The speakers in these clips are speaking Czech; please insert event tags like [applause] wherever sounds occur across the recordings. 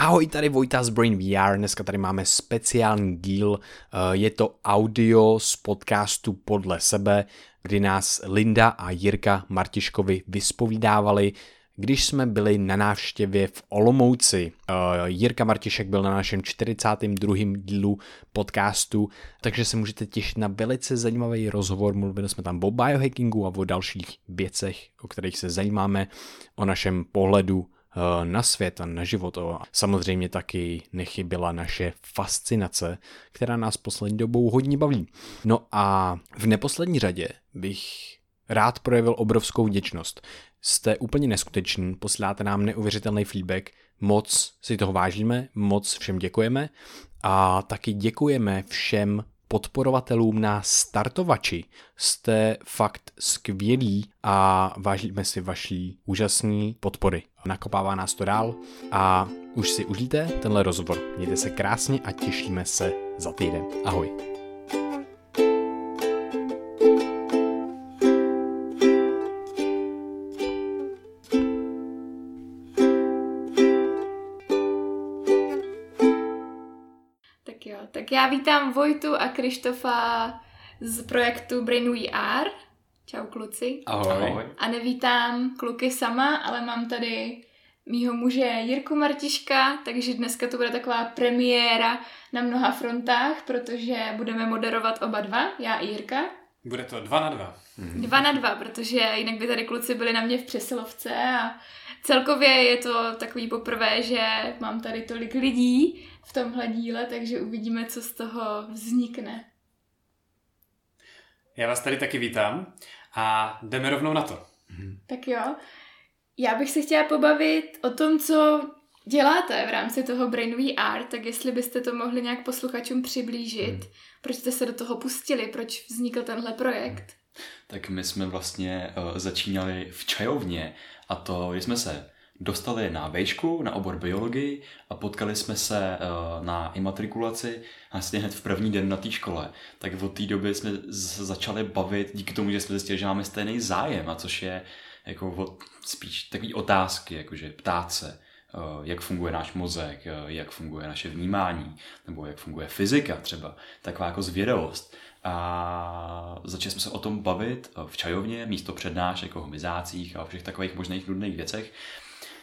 Ahoj, tady Vojta z Brain VR, dneska tady máme speciální díl, eh, je to audio z podcastu Podle sebe, kdy nás Linda a Jirka Martiškovi vyspovídávali, když jsme byli na návštěvě v Olomouci. Eh, Jirka Martišek byl na našem 42. dílu podcastu, takže se můžete těšit na velice zajímavý rozhovor. Mluvili jsme tam o biohackingu a o dalších věcech, o kterých se zajímáme, o našem pohledu na svět a na život. A samozřejmě taky nechyběla naše fascinace, která nás poslední dobou hodně baví. No a v neposlední řadě bych rád projevil obrovskou vděčnost. Jste úplně neskuteční, posíláte nám neuvěřitelný feedback, moc si toho vážíme, moc všem děkujeme a taky děkujeme všem podporovatelům na startovači. Jste fakt skvělí a vážíme si vaší úžasné podpory. Nakopává nás to dál a už si užijte tenhle rozhovor. Mějte se krásně a těšíme se za týden. Ahoj. Já vítám Vojtu a Krištofa z projektu Brain VR. Čau kluci. Ahoj. A nevítám kluky sama, ale mám tady mýho muže Jirku Martiška, takže dneska to bude taková premiéra na mnoha frontách, protože budeme moderovat oba dva, já i Jirka. Bude to dva na dva. Dva na dva, protože jinak by tady kluci byli na mě v přesilovce a celkově je to takový poprvé, že mám tady tolik lidí v tomhle díle, takže uvidíme, co z toho vznikne. Já vás tady taky vítám a jdeme rovnou na to. Tak jo. Já bych se chtěla pobavit o tom, co děláte v rámci toho Brain VR, tak jestli byste to mohli nějak posluchačům přiblížit, hmm. proč jste se do toho pustili, proč vznikl tenhle projekt? Tak my jsme vlastně uh, začínali v čajovně a to, když jsme se dostali na vejšku, na obor biologii a potkali jsme se uh, na imatrikulaci vlastně hned v první den na té škole. Tak od té doby jsme se začali bavit díky tomu, že jsme zjistili, že máme stejný zájem, a což je jako od, spíš takový otázky, jakože ptát se, uh, jak funguje náš mozek, uh, jak funguje naše vnímání, nebo jak funguje fyzika třeba, taková jako zvědavost. A začali jsme se o tom bavit v čajovně, místo přednášek o hmyzácích a o všech takových možných nudných věcech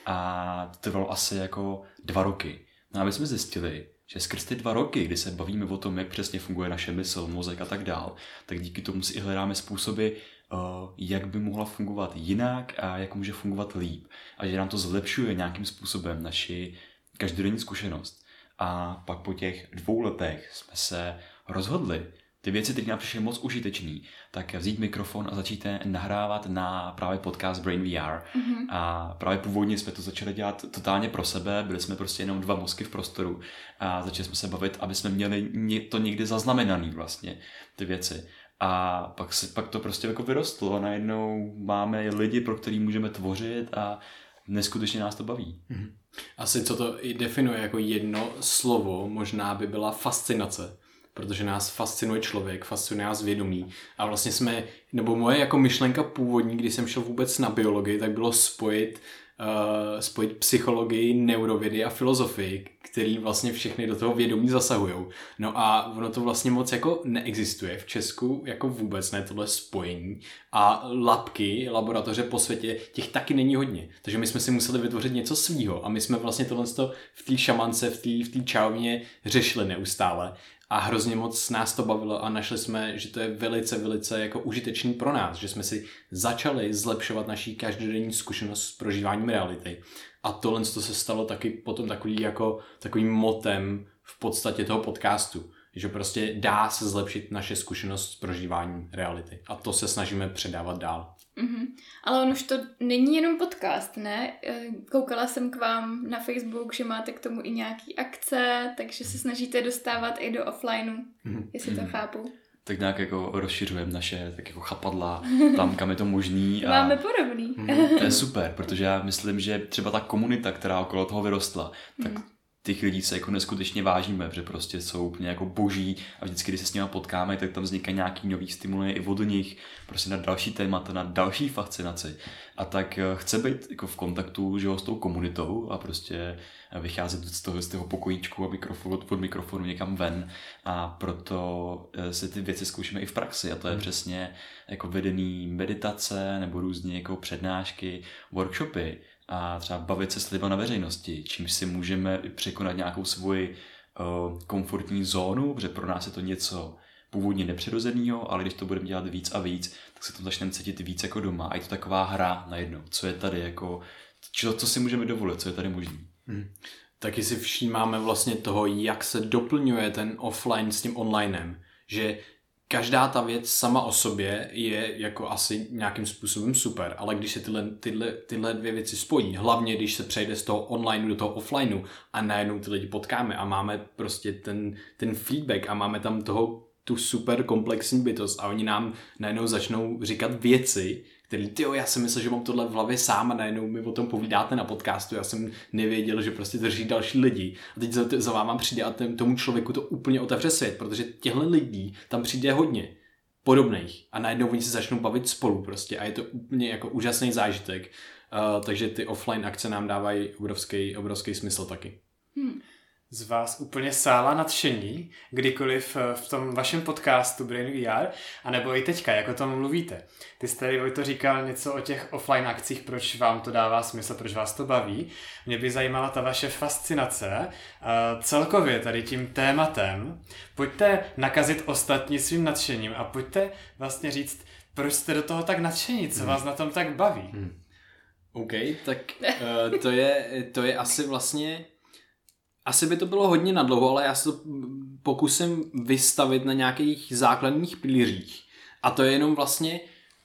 a trvalo asi jako dva roky. No a my jsme zjistili, že skrz ty dva roky, kdy se bavíme o tom, jak přesně funguje naše mysl, mozek a tak dál, tak díky tomu si i hledáme způsoby, eh, jak by mohla fungovat jinak a jak může fungovat líp. A že nám to zlepšuje nějakým způsobem naši každodenní zkušenost. A pak po těch dvou letech jsme se rozhodli, ty věci, které nám přišly moc užitečný, tak vzít mikrofon a začít nahrávat na právě podcast Brain VR. Mm-hmm. A právě původně jsme to začali dělat totálně pro sebe, byli jsme prostě jenom dva mozky v prostoru a začali jsme se bavit, aby jsme měli to někdy zaznamenaný vlastně, ty věci. A pak, se, pak to prostě jako vyrostlo a najednou máme lidi, pro který můžeme tvořit a neskutečně nás to baví. Mm-hmm. Asi co to i definuje jako jedno slovo, možná by byla fascinace protože nás fascinuje člověk, fascinuje nás vědomí. A vlastně jsme, nebo moje jako myšlenka původní, když jsem šel vůbec na biologii, tak bylo spojit uh, spojit psychologii, neurovědy a filozofii, který vlastně všechny do toho vědomí zasahují. No a ono to vlastně moc jako neexistuje v Česku, jako vůbec ne tohle spojení. A labky, laboratoře po světě, těch taky není hodně. Takže my jsme si museli vytvořit něco svýho a my jsme vlastně tohle v té šamance, v té v čávně řešili neustále a hrozně moc nás to bavilo a našli jsme, že to je velice, velice jako užitečný pro nás, že jsme si začali zlepšovat naší každodenní zkušenost s prožíváním reality. A tohle to se stalo taky potom takový jako takovým motem v podstatě toho podcastu, že prostě dá se zlepšit naše zkušenost s prožíváním reality. A to se snažíme předávat dál. Mm-hmm. Ale on už to není jenom podcast, ne? Eh, koukala jsem k vám na Facebook, že máte k tomu i nějaký akce, takže se snažíte dostávat i do offlineu, mm-hmm. jestli to mm-hmm. chápu. Tak nějak jako rozšiřujeme naše tak jako chapadla [laughs] tam, kam je to možný. A... Máme podobný. Mm, to je [laughs] super, protože já myslím, že třeba ta komunita, která okolo toho vyrostla, tak mm těch lidí se jako neskutečně vážíme, že prostě jsou úplně jako boží a vždycky, když se s nimi potkáme, tak tam vznikají nějaký nový stimuly i od nich, prostě na další témata, na další fascinaci. A tak eh, chce být jako v kontaktu že jo, s tou komunitou a prostě vycházet z toho, z toho pokojíčku a mikrofonu, od mikrofonu někam ven a proto eh, si ty věci zkoušíme i v praxi a to je hmm. přesně jako vedený meditace nebo různě jako přednášky, workshopy, a třeba bavit se s lidmi na veřejnosti, čímž si můžeme překonat nějakou svoji uh, komfortní zónu, protože pro nás je to něco původně nepřirozeného, ale když to budeme dělat víc a víc, tak se to začneme cítit víc jako doma a je to taková hra najednou, co je tady jako, co, co si můžeme dovolit, co je tady možné. Hmm. Taky si všímáme vlastně toho, jak se doplňuje ten offline s tím onlinem, že každá ta věc sama o sobě je jako asi nějakým způsobem super, ale když se tyhle, tyhle, tyhle dvě věci spojí, hlavně když se přejde z toho online do toho offlineu a najednou ty lidi potkáme a máme prostě ten, ten feedback a máme tam toho tu super komplexní bytost a oni nám najednou začnou říkat věci, který, ty já jsem myslel, že mám tohle v hlavě sám a najednou mi o tom povídáte na podcastu, já jsem nevěděl, že prostě drží další lidi. A teď za, za váma přijde a ten, tomu člověku to úplně otevře svět, protože těchto lidí tam přijde hodně podobných a najednou oni se začnou bavit spolu prostě a je to úplně jako úžasný zážitek. Uh, takže ty offline akce nám dávají obrovský, obrovský smysl taky. Z vás úplně sála nadšení, kdykoliv eh, v tom vašem podcastu Brain VR, anebo i teďka, jak o tom mluvíte. Ty jste tady to říkal něco o těch offline akcích, proč vám to dává smysl, proč vás to baví. Mě by zajímala ta vaše fascinace uh, celkově tady tím tématem. Pojďte nakazit ostatní svým nadšením a pojďte vlastně říct, proč jste do toho tak nadšení, co hmm. vás na tom tak baví. Hmm. OK, tak uh, to, je, to je asi vlastně asi by to bylo hodně nadlouho, ale já se to pokusím vystavit na nějakých základních pilířích. A to je jenom vlastně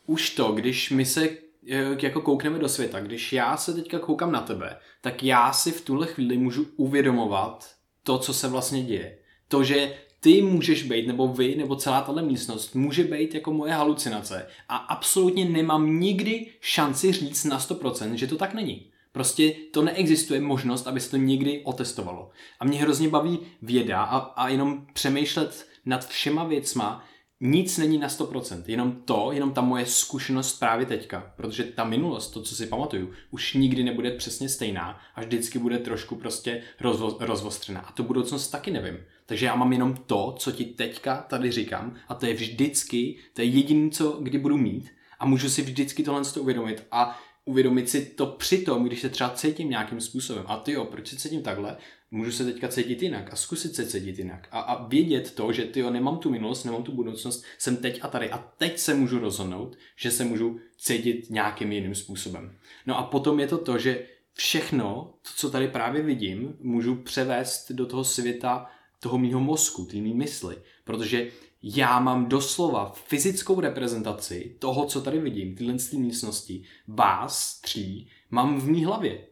už to, když my se eh, jako koukneme do světa, když já se teďka koukám na tebe, tak já si v tuhle chvíli můžu uvědomovat to, co se vlastně děje. To, že ty můžeš být, nebo vy, nebo celá tahle místnost může být jako moje halucinace a absolutně nemám nikdy šanci říct na 100%, že to tak není. Prostě to neexistuje možnost, aby se to někdy otestovalo. A mě hrozně baví věda a, a jenom přemýšlet nad všema věcma, nic není na 100%, jenom to, jenom ta moje zkušenost právě teďka, protože ta minulost, to, co si pamatuju, už nikdy nebude přesně stejná a vždycky bude trošku prostě rozvo, rozvostřená. A to budoucnost taky nevím. Takže já mám jenom to, co ti teďka tady říkám a to je vždycky, to je jediné, co kdy budu mít a můžu si vždycky tohle uvědomit a uvědomit si to při tom, když se třeba cítím nějakým způsobem. A ty jo, proč se cítím takhle? Můžu se teďka cítit jinak a zkusit se cítit jinak. A, a vědět to, že ty jo, nemám tu minulost, nemám tu budoucnost, jsem teď a tady. A teď se můžu rozhodnout, že se můžu cítit nějakým jiným způsobem. No a potom je to to, že všechno, to, co tady právě vidím, můžu převést do toho světa toho mýho mozku, té mý mysli. Protože já mám doslova fyzickou reprezentaci toho, co tady vidím, tyhle místnosti, vás tří, mám v mý hlavě.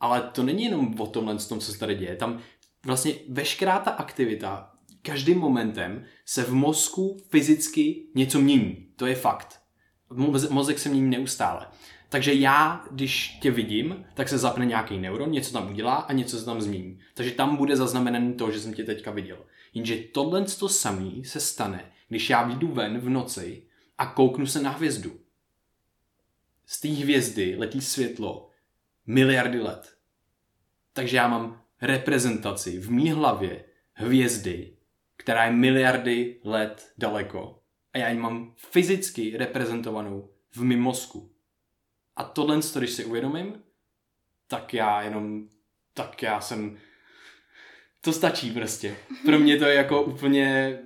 Ale to není jenom o tomhle, tom, co se tady děje. Tam vlastně veškerá ta aktivita, každým momentem se v mozku fyzicky něco mění. To je fakt. Mozek se mění neustále. Takže já, když tě vidím, tak se zapne nějaký neuron, něco tam udělá a něco se tam změní. Takže tam bude zaznamenané to, že jsem tě teďka viděl. Jenže tohle to samé se stane, když já vyjdu ven v noci a kouknu se na hvězdu. Z té hvězdy letí světlo miliardy let. Takže já mám reprezentaci v mý hlavě hvězdy, která je miliardy let daleko. A já ji mám fyzicky reprezentovanou v mém mozku. A tohle, když si uvědomím, tak já jenom, tak já jsem to stačí prostě. Pro mě to je jako úplně,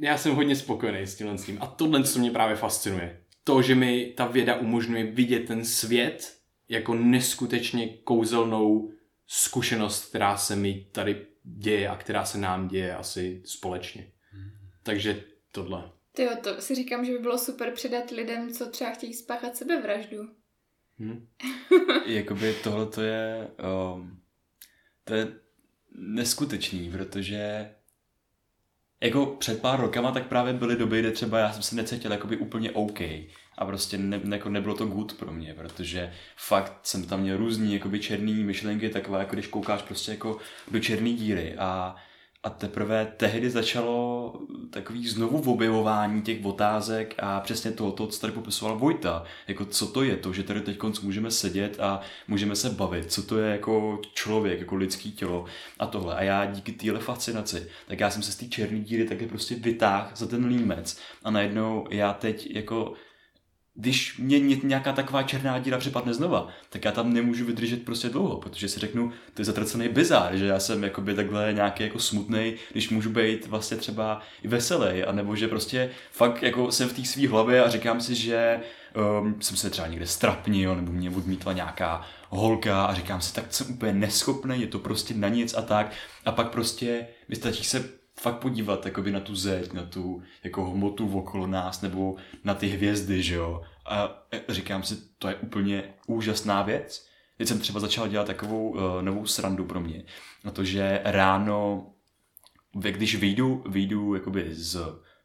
já jsem hodně spokojený s tímhle s tím. A tohle, co mě právě fascinuje. To, že mi ta věda umožňuje vidět ten svět jako neskutečně kouzelnou zkušenost, která se mi tady děje a která se nám děje asi společně. Takže tohle. Ty jo, to si říkám, že by bylo super předat lidem, co třeba chtějí spáchat sebevraždu. Hmm. [laughs] Jakoby tohle to je, um, to je neskutečný, protože jako před pár rokama tak právě byly doby, kde třeba já jsem se necítil jakoby úplně OK. a prostě ne, jako nebylo to good pro mě, protože fakt jsem tam měl různý jakoby černý myšlenky, takové jako když koukáš prostě jako do černé díry a a teprve tehdy začalo takový znovu objevování těch otázek a přesně to, co tady popisoval Vojta. Jako co to je to, že tady teď můžeme sedět a můžeme se bavit. Co to je jako člověk, jako lidský tělo a tohle. A já díky téhle fascinaci, tak já jsem se z té černé díry taky prostě vytáhl za ten límec. A najednou já teď jako když mě nějaká taková černá díra připadne znova, tak já tam nemůžu vydržet prostě dlouho, protože si řeknu, to je zatracený bizár, že já jsem jakoby takhle nějaký jako smutný, když můžu být vlastně třeba i veselý, anebo že prostě fakt jako jsem v té své hlavě a říkám si, že um, jsem se třeba někde strapnil, nebo mě odmítla nějaká holka a říkám si, tak jsem úplně neschopný, je to prostě na nic a tak. A pak prostě mi stačí se fakt podívat jakoby na tu zeď, na tu jako hmotu okolo nás, nebo na ty hvězdy, že jo. A říkám si, to je úplně úžasná věc. Teď jsem třeba začal dělat takovou uh, novou srandu pro mě. Na to, že ráno, když vyjdu, vyjdu jakoby z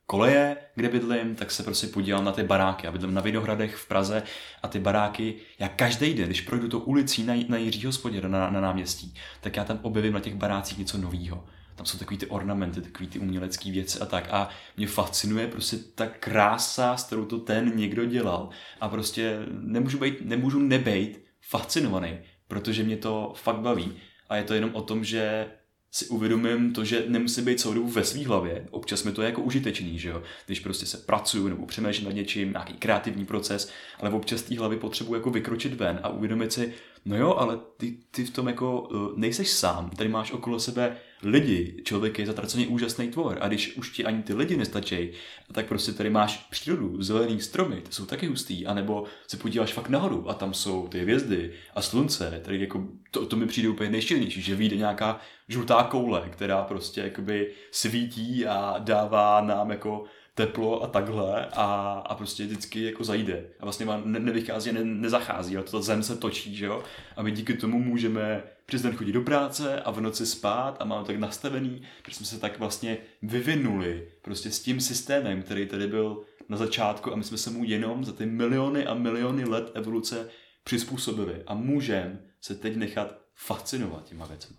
koleje, kde bydlím, tak se prostě podívám na ty baráky. Já bydlím na Vinohradech v Praze a ty baráky, já každý den, když projdu to ulicí na, na Jiřího spodě na, na náměstí, tak já tam objevím na těch barácích něco nového tam jsou takový ty ornamenty, takový ty umělecké věci a tak. A mě fascinuje prostě ta krása, s kterou to ten někdo dělal. A prostě nemůžu, být, nemůžu nebejt fascinovaný, protože mě to fakt baví. A je to jenom o tom, že si uvědomím to, že nemusí být celou ve své hlavě. Občas mi to je jako užitečný, že jo? Když prostě se pracuju nebo přemýšlím nad něčím, nějaký kreativní proces, ale občas té hlavy potřebuji jako vykročit ven a uvědomit si, no jo, ale ty, ty v tom jako uh, nejseš sám, tady máš okolo sebe lidi, člověk je zatraceně úžasný tvor. A když už ti ani ty lidi nestačí, tak prostě tady máš přírodu, zelený stromy, ty jsou taky hustý, anebo se podíváš fakt nahoru a tam jsou ty hvězdy a slunce, tady jako to, to mi přijde úplně nejštěrnější, že vyjde nějaká žlutá koule, která prostě jakoby svítí a dává nám jako teplo a takhle a, a prostě vždycky jako zajde. A vlastně vám ne, nevychází, ne, nezachází, ale to zem se točí, že jo? A my díky tomu můžeme přes den chodit do práce a v noci spát a máme tak nastavený, že jsme se tak vlastně vyvinuli prostě s tím systémem, který tady byl na začátku a my jsme se mu jenom za ty miliony a miliony let evoluce přizpůsobili a můžeme se teď nechat fascinovat těma věcmi.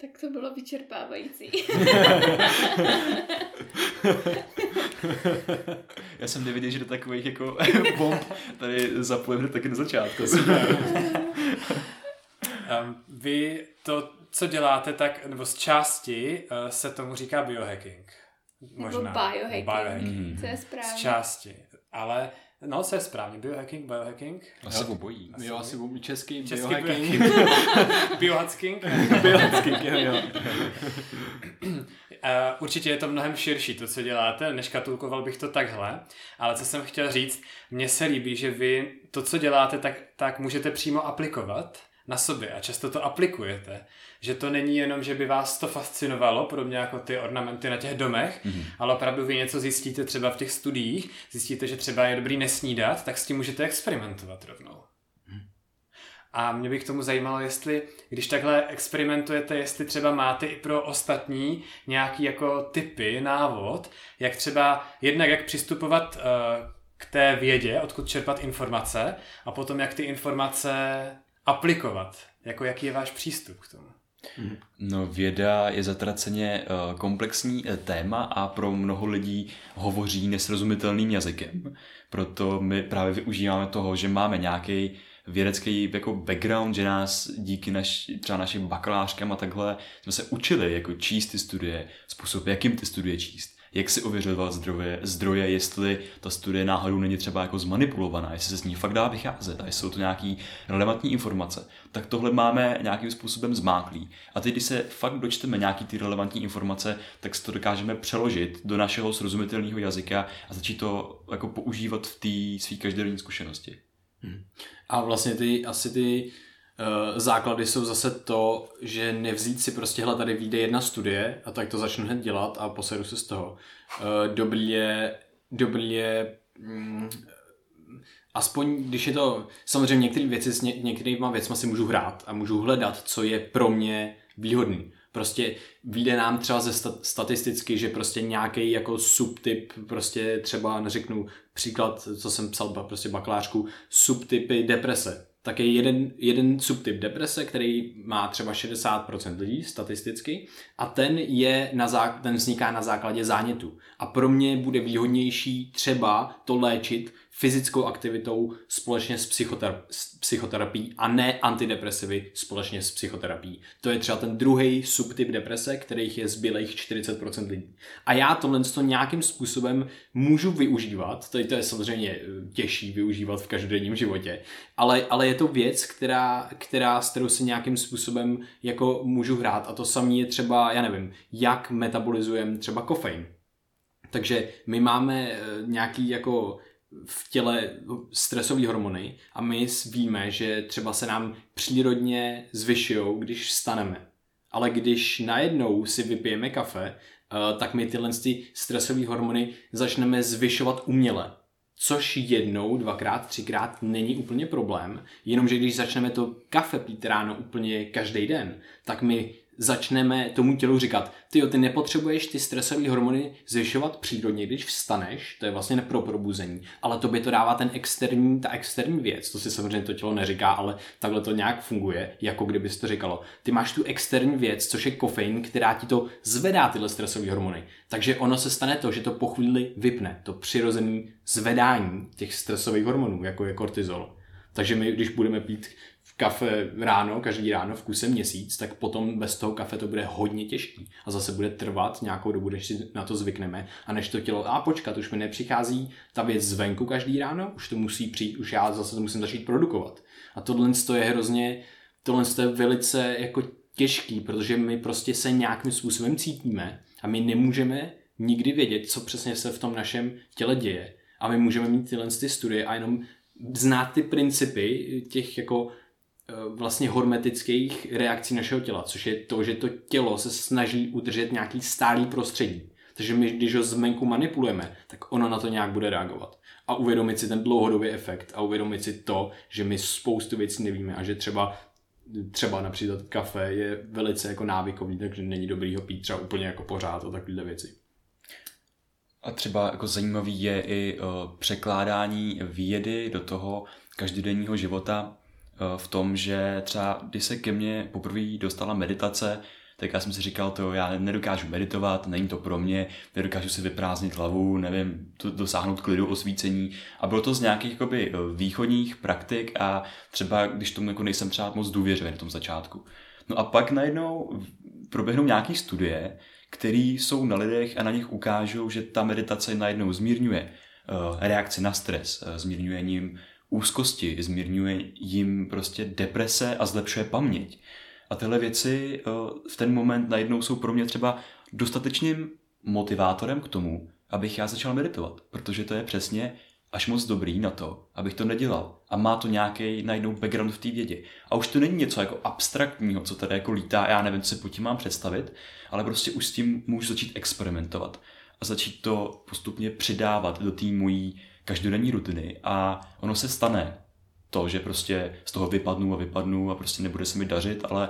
Tak to bylo vyčerpávající. [laughs] Já jsem nevěděl, že do takových jako [laughs] bomb tady zapojeme taky na začátku. [laughs] um, vy to, co děláte, tak, nebo z části uh, se tomu říká biohacking. Možná. Nebo biohacking. biohacking. Mm. Co je správně. Z části. Ale No, co je správně? Biohacking, biohacking? Asi obojí. Asi jo, asi obojí. Český, Český biohacking. biohacking. [laughs] biohacking, jo, jo. Uh, určitě je to mnohem širší, to, co děláte, neškatulkoval bych to takhle, ale co jsem chtěl říct, mně se líbí, že vy to, co děláte, tak, tak můžete přímo aplikovat na sobě a často to aplikujete. Že to není jenom, že by vás to fascinovalo, podobně jako ty ornamenty na těch domech, mm-hmm. ale opravdu vy něco zjistíte třeba v těch studiích, zjistíte, že třeba je dobrý nesnídat, tak s tím můžete experimentovat rovnou. Mhm. A mě by k tomu zajímalo, jestli, když takhle experimentujete, jestli třeba máte i pro ostatní nějaký jako typy, návod, jak třeba jednak jak přistupovat uh, k té vědě, odkud čerpat informace a potom jak ty informace aplikovat? Jako jaký je váš přístup k tomu? No věda je zatraceně uh, komplexní uh, téma a pro mnoho lidí hovoří nesrozumitelným jazykem. Proto my právě využíváme toho, že máme nějaký vědecký jako background, že nás díky naš, třeba našim bakalářkám a takhle jsme se učili jako číst ty studie, způsob, jakým ty studie číst jak si ověřovat zdroje, zdroje, jestli ta studie náhodou není třeba jako zmanipulovaná, jestli se z ní fakt dá vycházet a jestli jsou to nějaký relevantní informace, tak tohle máme nějakým způsobem zmáklý. A teď, když se fakt dočteme nějaký ty relevantní informace, tak si to dokážeme přeložit do našeho srozumitelného jazyka a začít to jako používat v té své každodenní zkušenosti. Hmm. A vlastně ty asi ty základy jsou zase to, že nevzít si prostě, hele, tady vyjde jedna studie a tak to začnu hned dělat a posedu se z toho. Uh, dobrý je, dobrý je mm, aspoň když je to, samozřejmě některé věci s ně, některýma věcma si můžu hrát a můžu hledat, co je pro mě výhodný. Prostě vyjde nám třeba ze statisticky, že prostě nějaký jako subtyp, prostě třeba neřeknu příklad, co jsem psal prostě bakalářku, subtypy deprese tak je jeden, jeden subtyp deprese, který má třeba 60% lidí statisticky a ten, je na zá, ten vzniká na základě zánětu. A pro mě bude výhodnější třeba to léčit fyzickou aktivitou společně s, psychoterap- s psychoterapií a ne antidepresivy společně s psychoterapií. To je třeba ten druhý subtyp deprese, kterých je zbylých 40% lidí. A já tohle to nějakým způsobem můžu využívat, to je, to je samozřejmě eh, těžší využívat v každodenním životě, ale, ale je to věc, která, která, s kterou se nějakým způsobem jako můžu hrát a to samé je třeba, já nevím, jak metabolizujeme třeba kofein. Takže my máme eh, nějaký jako v těle stresové hormony a my víme, že třeba se nám přírodně zvyšují, když staneme. Ale když najednou si vypijeme kafe, eh, tak my tyhle stresové hormony začneme zvyšovat uměle. Což jednou, dvakrát, třikrát není úplně problém, jenomže když začneme to kafe pít ráno úplně každý den, tak my začneme tomu tělu říkat, ty ty nepotřebuješ ty stresové hormony zvyšovat přírodně, když vstaneš, to je vlastně pro probuzení, ale to by to dává ten externí, ta externí věc, to si samozřejmě to tělo neříká, ale takhle to nějak funguje, jako kdyby to říkalo. Ty máš tu externí věc, což je kofein, která ti to zvedá tyhle stresové hormony. Takže ono se stane to, že to po chvíli vypne, to přirozené zvedání těch stresových hormonů, jako je kortizol. Takže my, když budeme pít kafe ráno, každý ráno v kuse měsíc, tak potom bez toho kafe to bude hodně těžký a zase bude trvat nějakou dobu, než si na to zvykneme a než to tělo, a počkat, už mi nepřichází ta věc zvenku každý ráno, už to musí přijít, už já zase to musím začít produkovat. A tohle je hrozně, tohle je velice jako těžký, protože my prostě se nějakým způsobem cítíme a my nemůžeme nikdy vědět, co přesně se v tom našem těle děje. A my můžeme mít tyhle ty studie a jenom znát ty principy těch jako vlastně hormetických reakcí našeho těla, což je to, že to tělo se snaží udržet nějaký stálý prostředí. Takže my, když ho zvenku manipulujeme, tak ono na to nějak bude reagovat. A uvědomit si ten dlouhodobý efekt a uvědomit si to, že my spoustu věcí nevíme a že třeba třeba například kafe je velice jako návykový, takže není dobrý ho pít třeba úplně jako pořád a takovéhle věci. A třeba jako zajímavý je i uh, překládání vědy do toho každodenního života. Eh, v tom, že třeba když se ke mně poprvé dostala meditace, tak já jsem si říkal, to já nedokážu meditovat, není to pro mě, nedokážu si vyprázdnit hlavu, nevím, to, dosáhnout klidu, osvícení. A bylo to z nějakých jakoby, eh, východních praktik a třeba když tomu jako nejsem třeba moc důvěřivý na tom začátku. No a pak najednou proběhnou nějaké studie, které jsou na lidech a na nich ukážou, že ta meditace najednou zmírňuje uh, reakci na stres, zmírňuje ním úzkosti, zmírňuje jim prostě deprese a zlepšuje paměť. A tyhle věci eh, v ten moment najednou jsou pro mě třeba dostatečným motivátorem k tomu, abych já začal meditovat, protože to je přesně až moc dobrý na to, abych to nedělal. A má to nějaký najednou background v té vědě. A už to není něco jako abstraktního, co tady jako lítá, já nevím, co si pod tím mám představit, ale prostě už s tím můžu začít experimentovat a začít to postupně přidávat do té mojí každodenní rutiny a ono se stane to, že prostě z toho vypadnu a vypadnu a prostě nebude se mi dařit, ale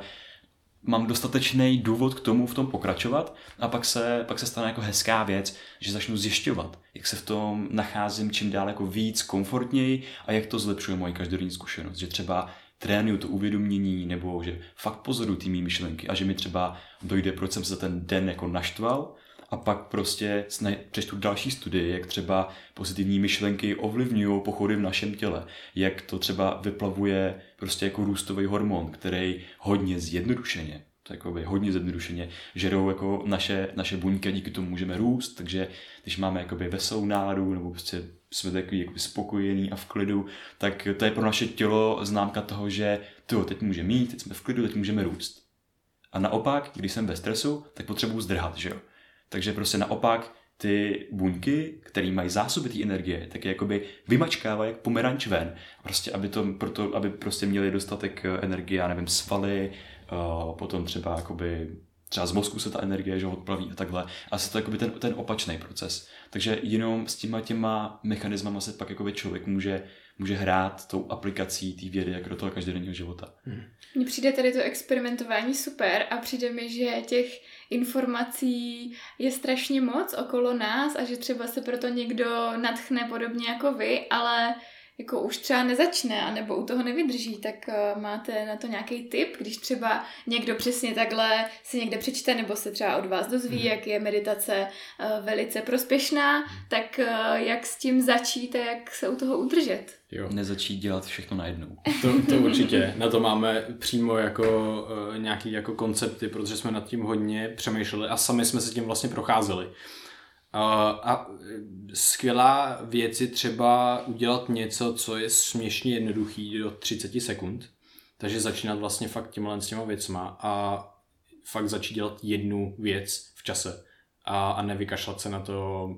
mám dostatečný důvod k tomu v tom pokračovat a pak se, pak se stane jako hezká věc, že začnu zjišťovat, jak se v tom nacházím čím dál jako víc komfortněji a jak to zlepšuje moji každodenní zkušenost, že třeba trénuju to uvědomění nebo že fakt pozoruju ty myšlenky a že mi třeba dojde, proč jsem se ten den jako naštval a pak prostě přečtu další studie, jak třeba pozitivní myšlenky ovlivňují pochody v našem těle, jak to třeba vyplavuje prostě jako růstový hormon, který hodně zjednodušeně, takový hodně zjednodušeně, žerou jako naše, naše buňky a díky tomu můžeme růst, takže když máme jakoby veselou náladu nebo prostě jsme takový jakoby spokojený a v klidu, tak to je pro naše tělo známka toho, že to teď může mít, teď jsme v klidu, teď můžeme růst. A naopak, když jsem ve stresu, tak potřebuji zdrhat, že jo? Takže prostě naopak ty buňky, které mají zásoby té energie, tak je jakoby vymačkávají jak pomeranč ven. Prostě, aby, to, proto, aby prostě měli dostatek eh, energie, já nevím, svaly, uh, potom třeba jakoby třeba z mozku se ta energie že odplaví a takhle. A se to jakoby ten, ten opačný proces. Takže jenom s těma těma mechanismama se pak jakoby člověk může, může hrát tou aplikací té vědy jako do toho každodenního života. Hmm. Mně přijde tady to experimentování super a přijde mi, že těch informací je strašně moc okolo nás a že třeba se proto někdo natchne podobně jako vy, ale jako už třeba nezačne, anebo u toho nevydrží, tak uh, máte na to nějaký tip, když třeba někdo přesně takhle si někde přečte, nebo se třeba od vás dozví, hmm. jak je meditace uh, velice prospěšná, tak uh, jak s tím začít a jak se u toho udržet? Jo. Nezačít dělat všechno najednou. To, to určitě. Na to máme přímo jako nějaký jako koncepty, protože jsme nad tím hodně přemýšleli a sami jsme se tím vlastně procházeli. A skvělá věc je třeba udělat něco, co je směšně jednoduchý do 30 sekund. Takže začínat vlastně fakt těmhle s těma věcma a fakt začít dělat jednu věc v čase a, a nevykašlat se na to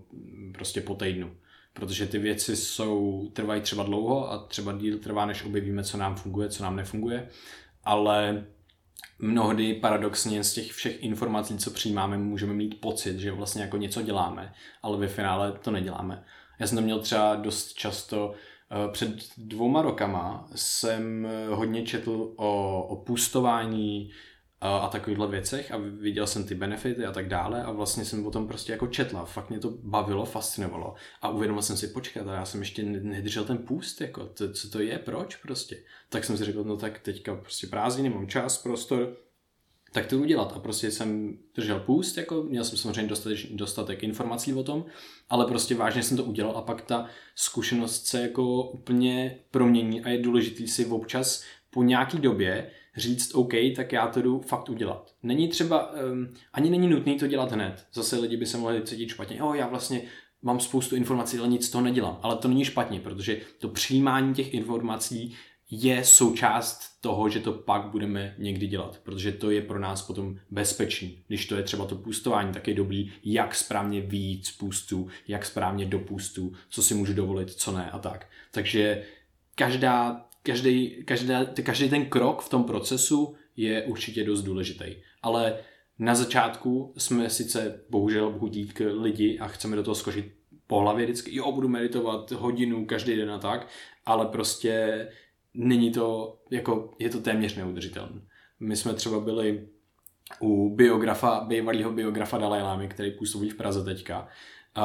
prostě po týdnu. Protože ty věci jsou, trvají třeba dlouho a třeba díl trvá, než objevíme, co nám funguje, co nám nefunguje, ale mnohdy paradoxně z těch všech informací, co přijímáme, můžeme mít pocit, že vlastně jako něco děláme, ale ve finále to neděláme. Já jsem to měl třeba dost často, eh, před dvouma rokama jsem hodně četl o, o pustování, a, a takovýchhle věcech a viděl jsem ty benefity a tak dále a vlastně jsem o tom prostě jako četla. Fakt mě to bavilo, fascinovalo a uvědomil jsem si, počkat, já jsem ještě nedržel ten půst, jako, to, co to je, proč prostě. Tak jsem si řekl, no tak teďka prostě prázdniny, mám čas, prostor, tak to udělat. A prostě jsem držel půst, jako měl jsem samozřejmě dostatek, dostatek informací o tom, ale prostě vážně jsem to udělal a pak ta zkušenost se jako úplně promění a je důležitý si občas po nějaký době říct OK, tak já to jdu fakt udělat. Není třeba, um, ani není nutný to dělat hned. Zase lidi by se mohli cítit špatně. Jo, já vlastně mám spoustu informací, ale nic z toho nedělám. Ale to není špatně, protože to přijímání těch informací je součást toho, že to pak budeme někdy dělat, protože to je pro nás potom bezpečný. Když to je třeba to půstování, tak je dobrý, jak správně z půstu, jak správně do půstu, co si můžu dovolit, co ne a tak. Takže každá každý, každá, každý ten krok v tom procesu je určitě dost důležitý. Ale na začátku jsme sice, bohužel, bohu dík lidi a chceme do toho skočit po hlavě vždycky, jo, budu meditovat hodinu každý den a tak, ale prostě není to, jako, je to téměř neudržitelné. My jsme třeba byli u biografa, bývalého biografa Lamy, který působí v Praze teďka,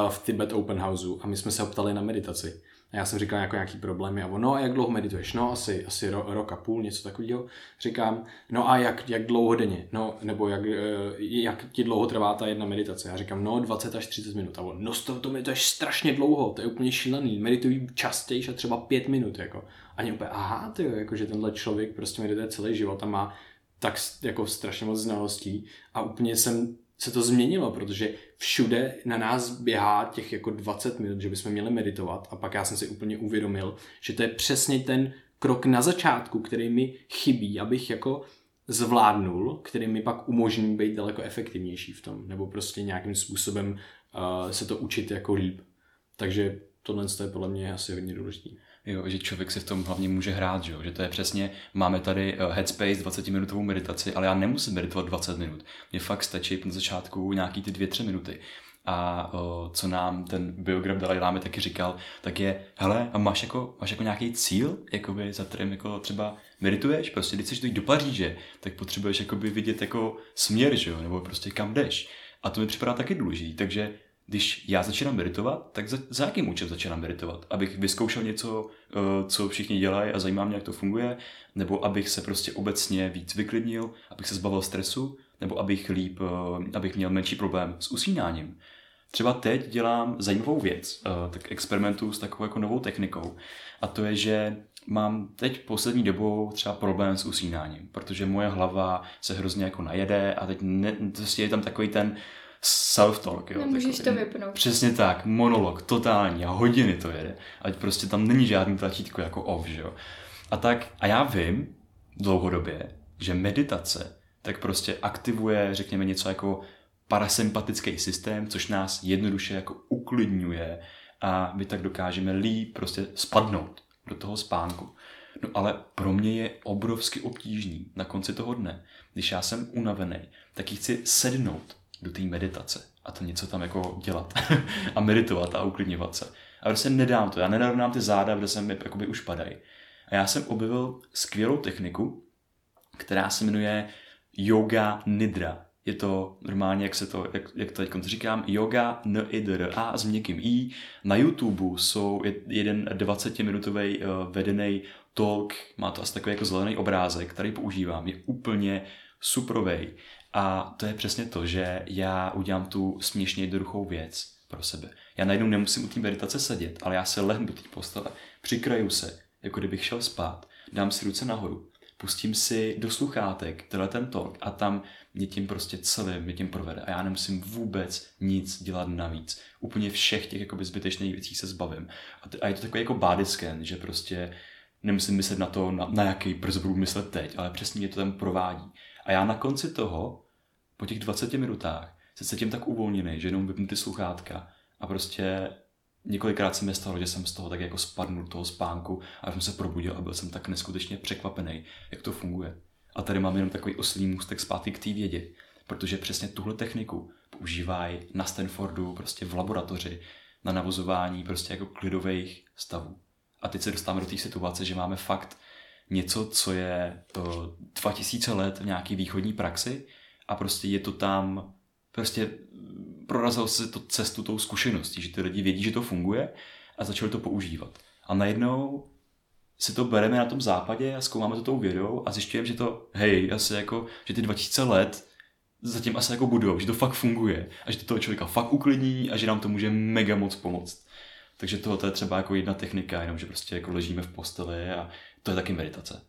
v Tibet Open Houseu a my jsme se optali na meditaci. A já jsem říkal jako nějaký problémy a on, no jak dlouho medituješ? No asi, asi ro, rok a půl, něco takového. Říkám, no a jak, jak dlouho denně? No, nebo jak, eh, jak ti dlouho trvá ta jedna meditace? Já říkám, no 20 až 30 minut. A on, no to, to strašně dlouho, to je úplně šílený. Medituji častěji a třeba 5 minut, jako. A mě úplně, aha, ty, jako, že tenhle člověk prostě medituje celý život a má tak jako strašně moc znalostí a úplně jsem se to změnilo, protože všude na nás běhá těch jako 20 minut, že bychom měli meditovat a pak já jsem si úplně uvědomil, že to je přesně ten krok na začátku, který mi chybí, abych jako zvládnul, který mi pak umožní být daleko efektivnější v tom, nebo prostě nějakým způsobem uh, se to učit jako líp. Takže tohle je podle mě asi hodně důležité. Jo, že člověk si v tom hlavně může hrát, že, jo? že to je přesně, máme tady eh, Headspace 20 minutovou meditaci, ale já nemusím meditovat 20 minut. Mně fakt stačí na začátku nějaký ty 2-3 minuty. A o, co nám ten biograf Dalai Lama taky říkal, tak je, hele, a máš jako, máš jako nějaký cíl, jakoby, za kterým jako třeba medituješ, prostě když chceš dojít do Paříže, tak potřebuješ jakoby vidět jako směr, že jo, nebo prostě kam jdeš. A to mi připadá taky důležité, takže když já začínám meditovat, tak za, za jakým účelem začínám meditovat? Abych vyzkoušel něco, eh, co všichni dělají a zajímá mě, jak to funguje? Nebo abych se prostě obecně víc vyklidnil, abych se zbavil stresu? Nebo abych líp, eh, abych měl menší problém s usínáním? Třeba teď dělám zajímavou věc, eh, tak experimentu s takovou jako novou technikou. A to je, že mám teď poslední dobou třeba problém s usínáním, protože moje hlava se hrozně jako najede a teď ne, prostě je tam takový ten self-talk. Jo, Nemůžeš takový, to vypnout. Přesně tak, monolog, totální a hodiny to jede. Ať prostě tam není žádný tlačítko jako off, že jo. A tak, a já vím dlouhodobě, že meditace tak prostě aktivuje, řekněme, něco jako parasympatický systém, což nás jednoduše jako uklidňuje a my tak dokážeme líp prostě spadnout do toho spánku. No ale pro mě je obrovsky obtížný na konci toho dne, když já jsem unavený, tak chci sednout do té meditace a to něco tam jako dělat [laughs] a meditovat a uklidňovat se. A prostě nedám to, já nenarovnám ty záda, kde se mi jakoby už padají. A já jsem objevil skvělou techniku, která se jmenuje Yoga Nidra. Je to normálně, jak se to, jak, jak to teď říkám, yoga n i d r a s měkkým i. Na YouTube jsou jeden 20-minutový uh, eh, vedený talk, má to asi takový jako zelený obrázek, který používám, je úplně suprovej. A to je přesně to, že já udělám tu směšně jednoduchou věc pro sebe. Já najednou nemusím u té meditace sedět, ale já se lehnu do té postele, přikraju se, jako kdybych šel spát, dám si ruce nahoru, pustím si do sluchátek tenhle ten talk a tam mě tím prostě celým mě tím provede a já nemusím vůbec nic dělat navíc. Úplně všech těch jakoby zbytečných věcí se zbavím. A, t- a je to takový jako body scan, že prostě nemusím myslet na to, na, na jaký prst budu myslet teď, ale přesně mě to tam provádí. A já na konci toho, po těch 20 minutách, se cítím tak uvolněný, že jenom vypnu ty sluchátka a prostě několikrát se mi stalo, že jsem z toho tak jako spadnul toho spánku a jsem se probudil a byl jsem tak neskutečně překvapený, jak to funguje. A tady mám jenom takový oslý můstek zpátky k té vědě, protože přesně tuhle techniku používají na Stanfordu, prostě v laboratoři, na navozování prostě jako klidových stavů. A teď se dostáváme do té situace, že máme fakt něco, co je to 2000 let v nějaký východní praxi a prostě je to tam, prostě prorazil se to cestu tou zkušeností, že ty lidi vědí, že to funguje a začali to používat. A najednou si to bereme na tom západě a zkoumáme to tou vědou a zjišťujeme, že to, hej, asi jako, že ty 2000 let zatím asi jako budou, že to fakt funguje a že to toho člověka fakt uklidní a že nám to může mega moc pomoct. Takže tohle je třeba jako jedna technika, jenom že prostě jako ležíme v posteli a to je taky meditace.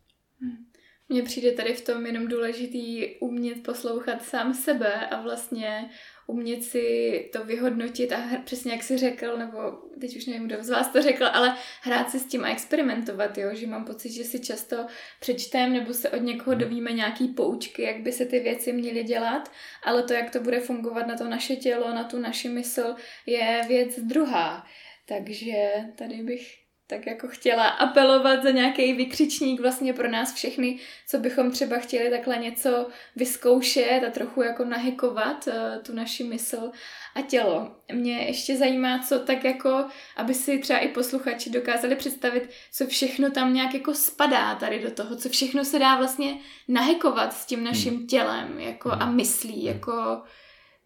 Mně přijde tady v tom jenom důležitý umět poslouchat sám sebe a vlastně umět si to vyhodnotit a přesně jak jsi řekl, nebo teď už nevím, kdo z vás to řekl, ale hrát si s tím a experimentovat, jo? že mám pocit, že si často přečtem nebo se od někoho dovíme nějaký poučky, jak by se ty věci měly dělat, ale to, jak to bude fungovat na to naše tělo, na tu naši mysl, je věc druhá. Takže tady bych tak jako chtěla apelovat za nějaký vykřičník vlastně pro nás všechny, co bychom třeba chtěli takhle něco vyzkoušet a trochu jako nahekovat uh, tu naši mysl a tělo. Mě ještě zajímá, co tak jako, aby si třeba i posluchači dokázali představit, co všechno tam nějak jako spadá tady do toho, co všechno se dá vlastně nahekovat s tím hmm. naším hmm. tělem jako hmm. a myslí, hmm. jako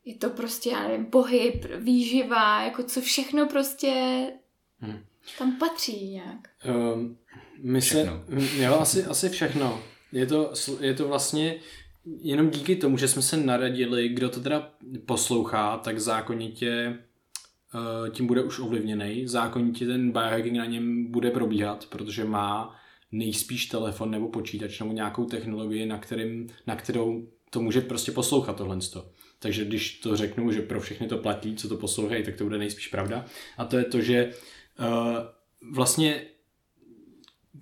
je to prostě, já nevím, pohyb, výživa, jako co všechno prostě hmm tam patří nějak. Um, my všechno. se, jo, asi, asi všechno. Je to, je to vlastně jenom díky tomu, že jsme se naradili, kdo to teda poslouchá, tak zákonitě uh, tím bude už ovlivněný. Zákonitě ten biohacking na něm bude probíhat, protože má nejspíš telefon nebo počítač nebo nějakou technologii, na, kterým, na kterou to může prostě poslouchat tohle. Takže když to řeknu, že pro všechny to platí, co to poslouchají, tak to bude nejspíš pravda. A to je to, že vlastně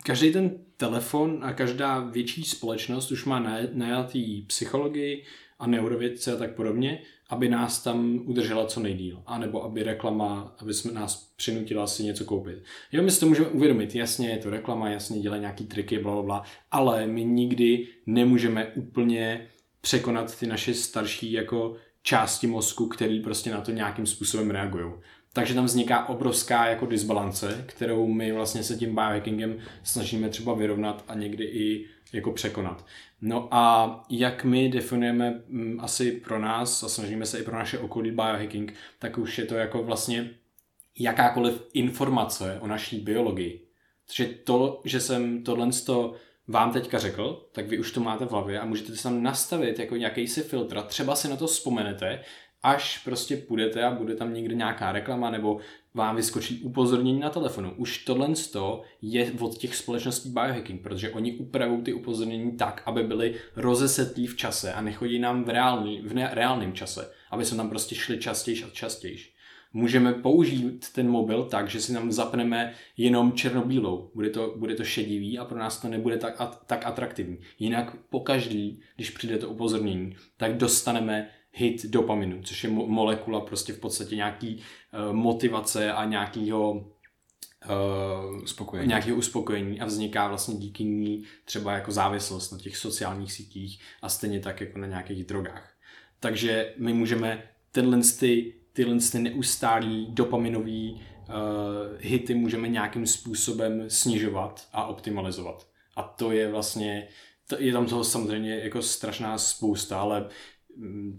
každý ten telefon a každá větší společnost už má najatý psychologii a neurovědce a tak podobně, aby nás tam udržela co nejdíl. A nebo aby reklama, aby jsme nás přinutila si něco koupit. Jo, my si to můžeme uvědomit, jasně je to reklama, jasně dělá nějaký triky, bla, bla, bla, ale my nikdy nemůžeme úplně překonat ty naše starší jako části mozku, který prostě na to nějakým způsobem reagují. Takže tam vzniká obrovská jako disbalance, kterou my vlastně se tím biohackingem snažíme třeba vyrovnat a někdy i jako překonat. No a jak my definujeme m, mm, asi pro nás a snažíme se i pro naše okolí biohacking, tak už je to jako vlastně jakákoliv informace o naší biologii. Takže to, že jsem tohle vám teďka řekl, tak vy už to máte v hlavě a můžete si tam nastavit jako nějaký si filtr. Třeba si na to vzpomenete až prostě půjdete a bude tam někde nějaká reklama nebo vám vyskočí upozornění na telefonu. Už tohle je od těch společností biohacking, protože oni upravují ty upozornění tak, aby byly rozesetlí v čase a nechodí nám v, reálný, v ne, reálném čase, aby se tam prostě šli častěji a častěji. Můžeme použít ten mobil tak, že si nám zapneme jenom černobílou. Bude to, bude to šedivý a pro nás to nebude tak, tak atraktivní. Jinak po každý, když přijde to upozornění, tak dostaneme hit dopaminu, což je molekula prostě v podstatě nějaký uh, motivace a nějakýho uh, uspokojení. nějakého uspokojení a vzniká vlastně díky ní třeba jako závislost na těch sociálních sítích a stejně tak jako na nějakých drogách. Takže my můžeme tenhle ty, tyhle ty neustálý dopaminový uh, hity můžeme nějakým způsobem snižovat a optimalizovat. A to je vlastně, to, je tam toho samozřejmě jako strašná spousta, ale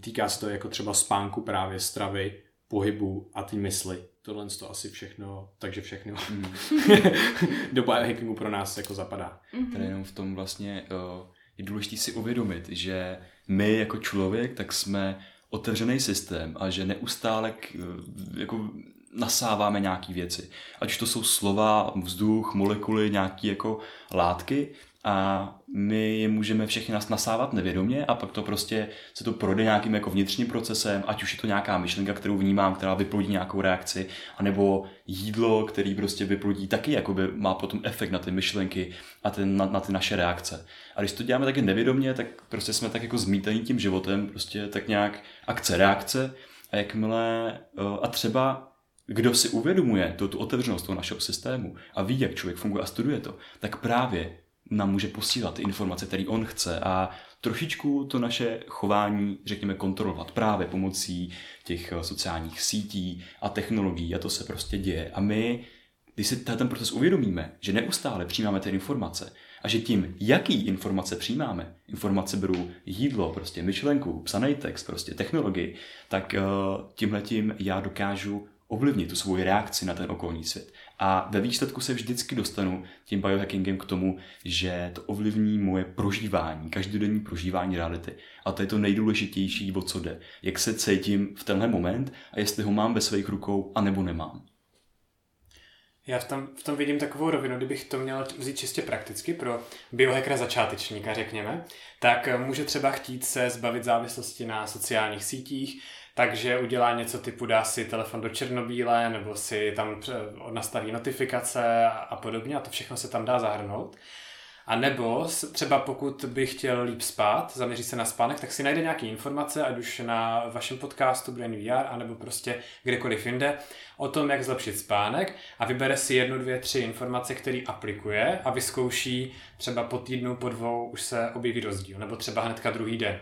týká se to jako třeba spánku právě, stravy, pohybu a ty mysli. Tohle to asi všechno, takže všechno mm. [laughs] do biohackingu pro nás jako zapadá. Mm-hmm. Tady jenom v tom vlastně uh, je důležité si uvědomit, že my jako člověk, tak jsme otevřený systém a že neustále k, eh, jako nasáváme nějaké věci. Ať už to jsou slova, vzduch, molekuly, nějaké jako látky a my je můžeme všechny nás nasávat nevědomě a pak to prostě se to projde nějakým jako vnitřním procesem, ať už je to nějaká myšlenka, kterou vnímám, která vyplodí nějakou reakci, anebo jídlo, který prostě vyplodí taky, jakoby má potom efekt na ty myšlenky a ten, na, na ty naše reakce. A když to děláme taky nevědomě, tak prostě jsme tak jako zmítaní tím životem, prostě tak nějak akce, reakce a jakmile, eh, a třeba kdo si uvědomuje tu, tu otevřenost toho našeho systému a ví, jak člověk funguje a studuje to, tak právě nám může posílat informace, které on chce a trošičku to naše chování, řekněme, kontrolovat právě pomocí těch eh, sociálních sítí a technologií a to se prostě děje. A my, když si ten proces uvědomíme, že neustále přijímáme ty informace a že tím, jaký informace přijímáme, informace beru jídlo, prostě myšlenku, psaný text, prostě technologii, tak eh, tímhletím já dokážu ovlivnit tu svou reakci na ten okolní svět. A ve výsledku se vždycky dostanu tím biohackingem k tomu, že to ovlivní moje prožívání, každodenní prožívání reality. A to je to nejdůležitější, o co jde. Jak se cítím v tenhle moment a jestli ho mám ve svých rukou, anebo nemám. Já v tom, v tom vidím takovou rovinu, kdybych to měl vzít čistě prakticky pro biohackera začátečníka, řekněme, tak může třeba chtít se zbavit závislosti na sociálních sítích, takže udělá něco typu dá si telefon do černobílé nebo si tam nastaví notifikace a podobně a to všechno se tam dá zahrnout. A nebo třeba pokud by chtěl líp spát, zaměří se na spánek, tak si najde nějaké informace, ať už na vašem podcastu Brain VR, anebo prostě kdekoliv jinde, o tom, jak zlepšit spánek a vybere si jednu, dvě, tři informace, které aplikuje a vyzkouší třeba po týdnu, po dvou už se objeví rozdíl, nebo třeba hnedka druhý den.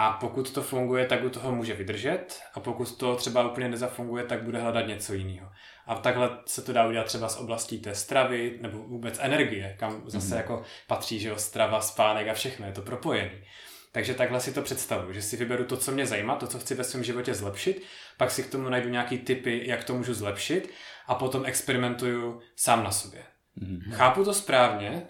A pokud to funguje, tak u toho může vydržet a pokud to třeba úplně nezafunguje, tak bude hledat něco jiného. A takhle se to dá udělat třeba z oblastí té stravy nebo vůbec energie, kam zase mm-hmm. jako patří, že jo, strava, spánek a všechno, je to propojený. Takže takhle si to představuji, že si vyberu to, co mě zajímá, to, co chci ve svém životě zlepšit, pak si k tomu najdu nějaký typy, jak to můžu zlepšit a potom experimentuju sám na sobě. Mm-hmm. Chápu to správně?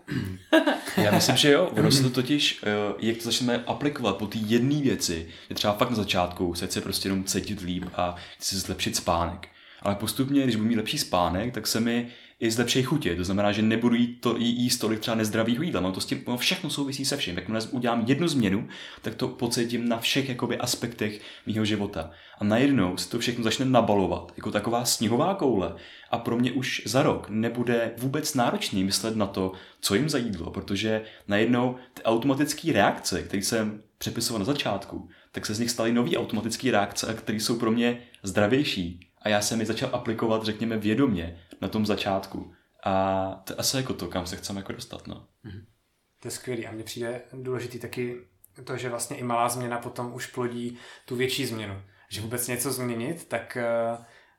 [clears throat] Já myslím, že jo. Ono se to totiž, eh, jak to začneme aplikovat po té jedné věci, je třeba fakt na začátku se chce prostě jenom cítit líp a chci si zlepšit spánek. Ale postupně, když budu mít lepší spánek, tak se mi i z lepší chutě. To znamená, že nebudu jíst, to, jíst tolik třeba nezdravých jídla. No to s tím no všechno souvisí se vším. Jakmile udělám jednu změnu, tak to pocítím na všech jakoby, aspektech mého života. A najednou se to všechno začne nabalovat, jako taková sněhová koule. A pro mě už za rok nebude vůbec náročný myslet na to, co jim za jídlo, protože najednou ty automatické reakce, které jsem přepisoval na začátku, tak se z nich staly nové automatické reakce, které jsou pro mě zdravější. A já jsem je začal aplikovat, řekněme, vědomě na tom začátku. A to je asi jako to, kam se chceme jako dostat. No. Mm-hmm. To je skvělé a mně přijde důležitý taky to, že vlastně i malá změna potom už plodí tu větší změnu. Že vůbec něco změnit, tak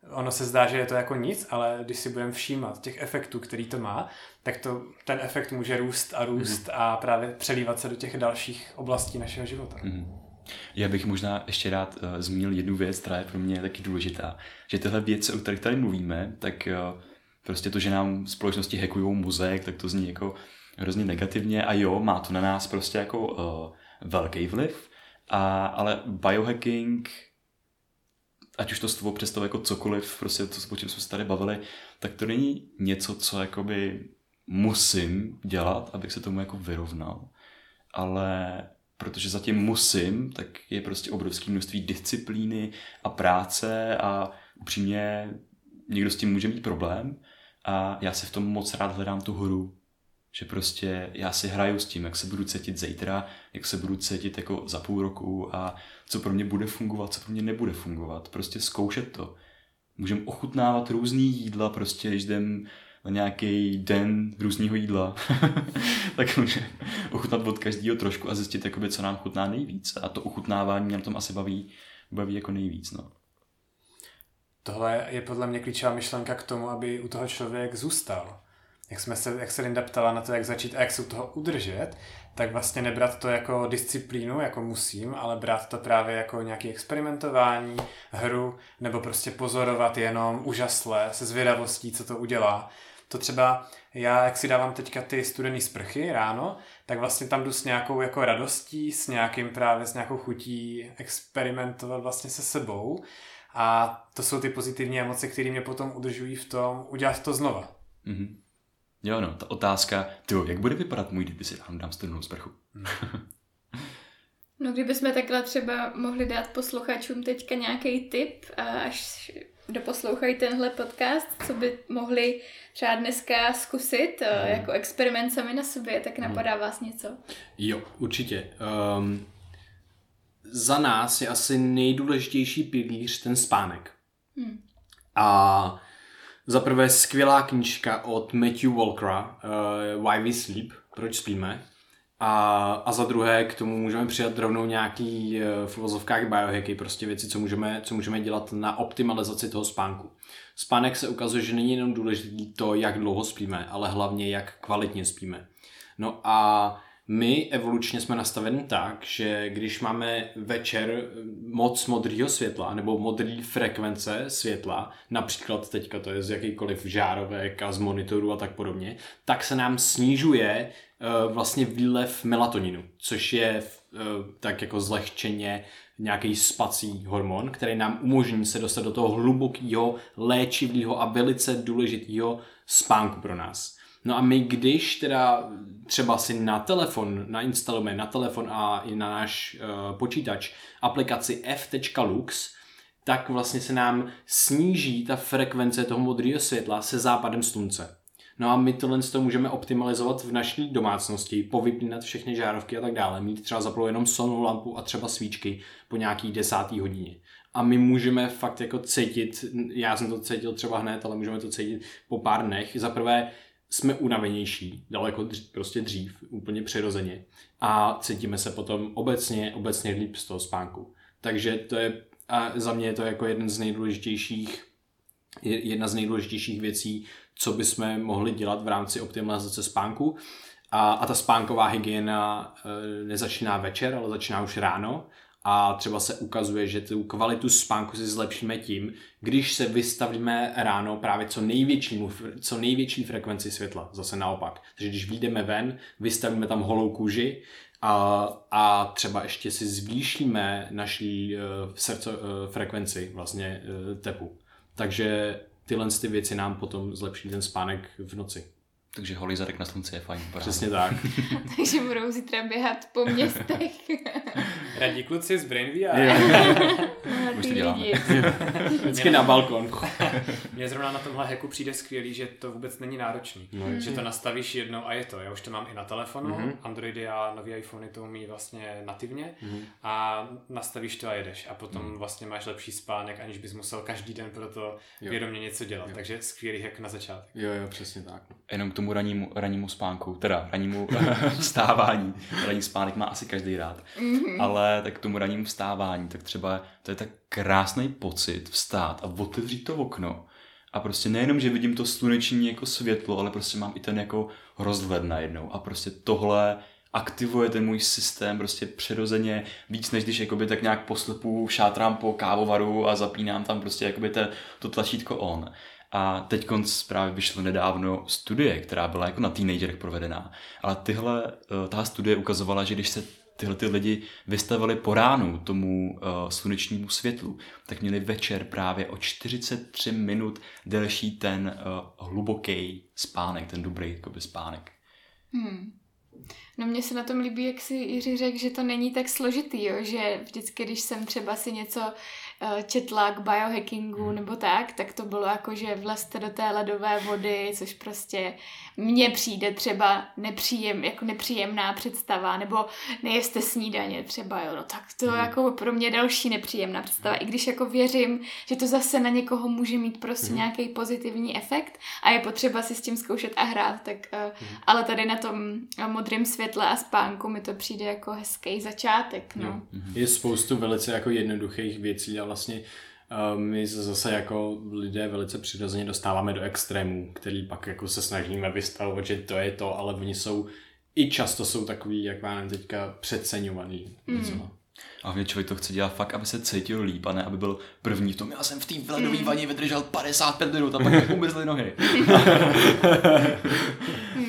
uh, ono se zdá, že je to jako nic, ale když si budeme všímat těch efektů, který to má, tak to, ten efekt může růst a růst mm-hmm. a právě přelívat se do těch dalších oblastí našeho života. Mm-hmm. Já bych možná ještě rád uh, zmínil jednu věc, která je pro mě taky důležitá. Že tyhle věci, o kterých tady mluvíme, tak uh, prostě to, že nám společnosti hackují mozek, tak to zní jako hrozně negativně. A jo, má to na nás prostě jako uh, velký vliv, a, ale biohacking, ať už to slovo představuje jako cokoliv, prostě to, o čem jsme se tady bavili, tak to není něco, co jakoby musím dělat, abych se tomu jako vyrovnal, ale protože zatím musím, tak je prostě obrovské množství disciplíny a práce a upřímně někdo s tím může mít problém a já si v tom moc rád hledám tu hru, že prostě já si hraju s tím, jak se budu cítit zítra, jak se budu cítit jako za půl roku a co pro mě bude fungovat, co pro mě nebude fungovat. Prostě zkoušet to. Můžeme ochutnávat různý jídla, prostě když jdem nějaký den různého jídla, [laughs] tak může ochutnat od každého trošku a zjistit, jakoby, co nám chutná nejvíc. A to uchutnávání mě na tom asi baví, baví jako nejvíc. No. Tohle je podle mě klíčová myšlenka k tomu, aby u toho člověk zůstal. Jak, jsme se, jak se Linda ptala na to, jak začít a jak se u toho udržet, tak vlastně nebrat to jako disciplínu, jako musím, ale brát to právě jako nějaké experimentování, hru, nebo prostě pozorovat jenom úžasle, se zvědavostí, co to udělá. To třeba já, jak si dávám teďka ty studené sprchy ráno, tak vlastně tam jdu s nějakou jako radostí, s nějakým právě, s nějakou chutí experimentovat vlastně se sebou a to jsou ty pozitivní emoce, které mě potom udržují v tom udělat to znova. Mm-hmm. Jo, no, ta otázka, tyjo, jak bude vypadat můj, kdyby si tam dám studenou sprchu? [laughs] no, kdybychom takhle třeba mohli dát posluchačům teďka nějaký tip, až doposlouchají tenhle podcast, co by mohli třeba dneska zkusit mm. jako experiment sami na sobě, tak mhm. napadá vás něco? Jo, určitě. Um, za nás je asi nejdůležitější pilíř ten spánek. Hmm. A za prvé skvělá knížka od Matthew Walkera, uh, Why We Sleep, proč spíme. A, a za druhé k tomu můžeme přidat rovnou nějaký uh, v uvozovkách biohacky, prostě věci, co můžeme, co můžeme dělat na optimalizaci toho spánku. Spánek se ukazuje, že není jenom důležitý to, jak dlouho spíme, ale hlavně jak kvalitně spíme. No a my evolučně jsme nastaveni tak, že když máme večer moc modrého světla nebo modré frekvence světla, například teďka to je z jakýkoliv žárovek a z monitoru a tak podobně, tak se nám snižuje uh, vlastně výlev melatoninu, což je uh, tak jako zlehčeně nějaký spací hormon, který nám umožní se dostat do toho hlubokého, léčivého a velice důležitého spánku pro nás. No a my když teda třeba si na telefon nainstalujeme na telefon a i na náš uh, počítač aplikaci f.lux, tak vlastně se nám sníží ta frekvence toho modrého světla se západem slunce. No a my tohle to můžeme optimalizovat v naší domácnosti, povypínat všechny žárovky a tak dále, mít třeba zaplou jenom solnou lampu a třeba svíčky po nějaký desátý hodině. A my můžeme fakt jako cítit, já jsem to cítil třeba hned, ale můžeme to cítit po pár dnech. Za prvé jsme unavenější, daleko dřív, prostě dřív, úplně přirozeně. A cítíme se potom obecně, obecně líp z toho spánku. Takže to je, a za mě je to jako jeden z nejdůležitějších, jedna z nejdůležitějších věcí, co bychom mohli dělat v rámci optimalizace spánku. A, a ta spánková hygiena e, nezačíná večer, ale začíná už ráno a třeba se ukazuje, že tu kvalitu spánku si zlepšíme tím, když se vystavíme ráno právě co, největšímu, co největší frekvenci světla, zase naopak. Takže když vyjdeme ven, vystavíme tam holou kůži a, a třeba ještě si zvýšíme naší uh, srdco, uh, frekvenci vlastně uh, tepu. Takže tyhle ty věci nám potom zlepší ten spánek v noci. Takže holý zadek na slunci je fajn. Právě. Přesně tak. [laughs] Takže budou zítra běhat po městech. [laughs] Radí kluci z Brain VR. Mladý lidi. Vždycky na balkon. [laughs] Mně zrovna na tomhle hacku přijde skvělý, že to vůbec není náročný. Mm. Že to nastavíš jednou a je to. Já už to mám i na telefonu. Mm-hmm. Androidy a nový iPhony to umí vlastně nativně. Mm-hmm. A nastavíš to a jedeš. A potom mm. vlastně máš lepší spánek, aniž bys musel každý den pro to vědomě něco dělat. Jo. Takže skvělý hack na začátek. Jo, jo, přesně tak. Jenom tomu ranímu, ranímu spánku, teda ranímu [laughs] vstávání. Ranní spánek má asi každý rád. Mm-hmm. Ale tak k tomu ranímu vstávání, tak třeba to je tak krásný pocit vstát a otevřít to okno. A prostě nejenom, že vidím to sluneční jako světlo, ale prostě mám i ten jako rozhled najednou. A prostě tohle aktivuje ten můj systém prostě přirozeně víc, než když jakoby tak nějak poslepu šátrám po kávovaru a zapínám tam prostě jakoby te, to tlačítko on. A teď právě vyšlo nedávno studie, která byla jako na teenagerech provedená. Ale tyhle, eh, ta studie ukazovala, že když se tyhle ty lidi vystavili po ránu tomu uh, slunečnímu světlu, tak měli večer právě o 43 minut delší ten uh, hluboký spánek, ten dobrý jakoby, spánek. Hmm. No mně se na tom líbí, jak si Jiří řekl, že to není tak složitý, jo? že vždycky, když jsem třeba si něco četla k biohackingu nebo tak, tak to bylo jako, že vlezte do té ledové vody, což prostě mně přijde třeba nepříjem, jako nepříjemná představa, nebo nejeste snídaně třeba, jo, no tak to je jako pro mě další nepříjemná představa, i když jako věřím, že to zase na někoho může mít prostě nějaký pozitivní efekt a je potřeba si s tím zkoušet a hrát, tak uh, ale tady na tom modrém světle a spánku mi to přijde jako hezký začátek, no. Je spoustu velice jako jednoduchých věcí a vlastně uh, my zase jako lidé velice přirozeně dostáváme do extrémů, který pak jako se snažíme vystavovat, že to je to, ale oni jsou i často jsou takový, jak vám teďka přeceňovaný. Mm. A hlavně člověk to chce dělat fakt, aby se cítil líp, a ne aby byl první v tom. Já jsem v té ledové mm. vaně vydržel 55 minut a pak mi umrzly nohy. [laughs]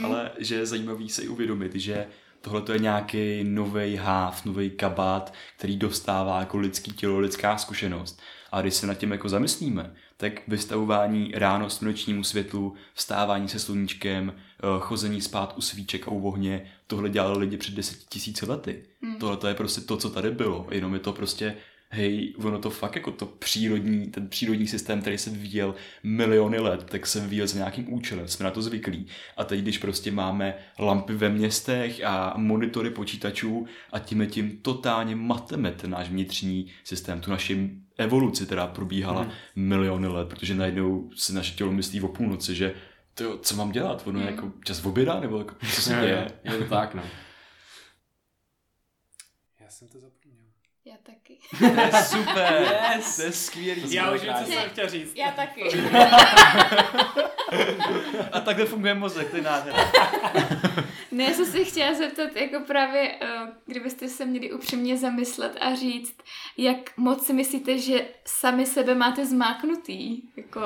Ale že je zajímavý se i uvědomit, že tohle to je nějaký nový háv, nový kabát, který dostává jako lidský tělo, lidská zkušenost. A když se nad tím jako zamyslíme, tak vystavování ráno slunečnímu světlu, vstávání se sluníčkem, eh, chození spát u svíček a u ohně, tohle dělali lidi před deseti tisíci lety. Hmm. Tohle to je prostě to, co tady bylo, jenom je to prostě hej, ono to fakt jako to přírodní, ten přírodní systém, který se vyvíjel miliony let, tak se vyvíjel s nějakým účelem, jsme na to zvyklí. A teď, když prostě máme lampy ve městech a monitory počítačů a tím tím totálně mateme ten náš vnitřní systém, tu naši evoluci, která probíhala hmm. miliony let, protože najednou si naše tělo myslí o půlnoci, že to, co mám dělat, ono je hmm. jako čas oběda, nebo jako, co se děje. je to tak, no. [laughs] Já jsem to zapomněl. To [laughs] je super, yes. to je skvělý. Já už vím, co jsem chtěl říct. Já taky. [laughs] A takhle funguje mozek, to je nádhera. [laughs] Ne, já jsem se chtěla zeptat, jako právě, eh, kdybyste se měli upřímně zamyslet a říct, jak moc si myslíte, že sami sebe máte zmáknutý, jako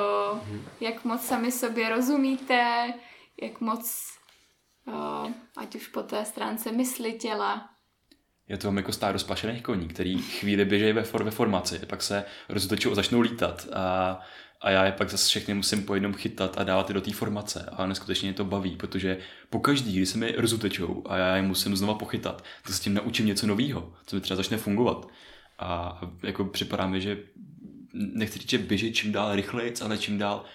jak moc sami sobě rozumíte, jak moc, eh, ať už po té stránce mysli, těla, je to jako stáro splašených koní, který chvíli běžejí ve, for, ve formaci, pak se roztočí a začnou lítat a, a já je pak zase všechny musím po jednom chytat a dávat je do té formace a neskutečně mě to baví, protože po každý, když se mi rozutečou a já je musím znova pochytat, tak se tím naučím něco nového, co mi třeba začne fungovat. A jako připadá mi, že nechci říct, že běžet čím dál rychleji, ale čím dál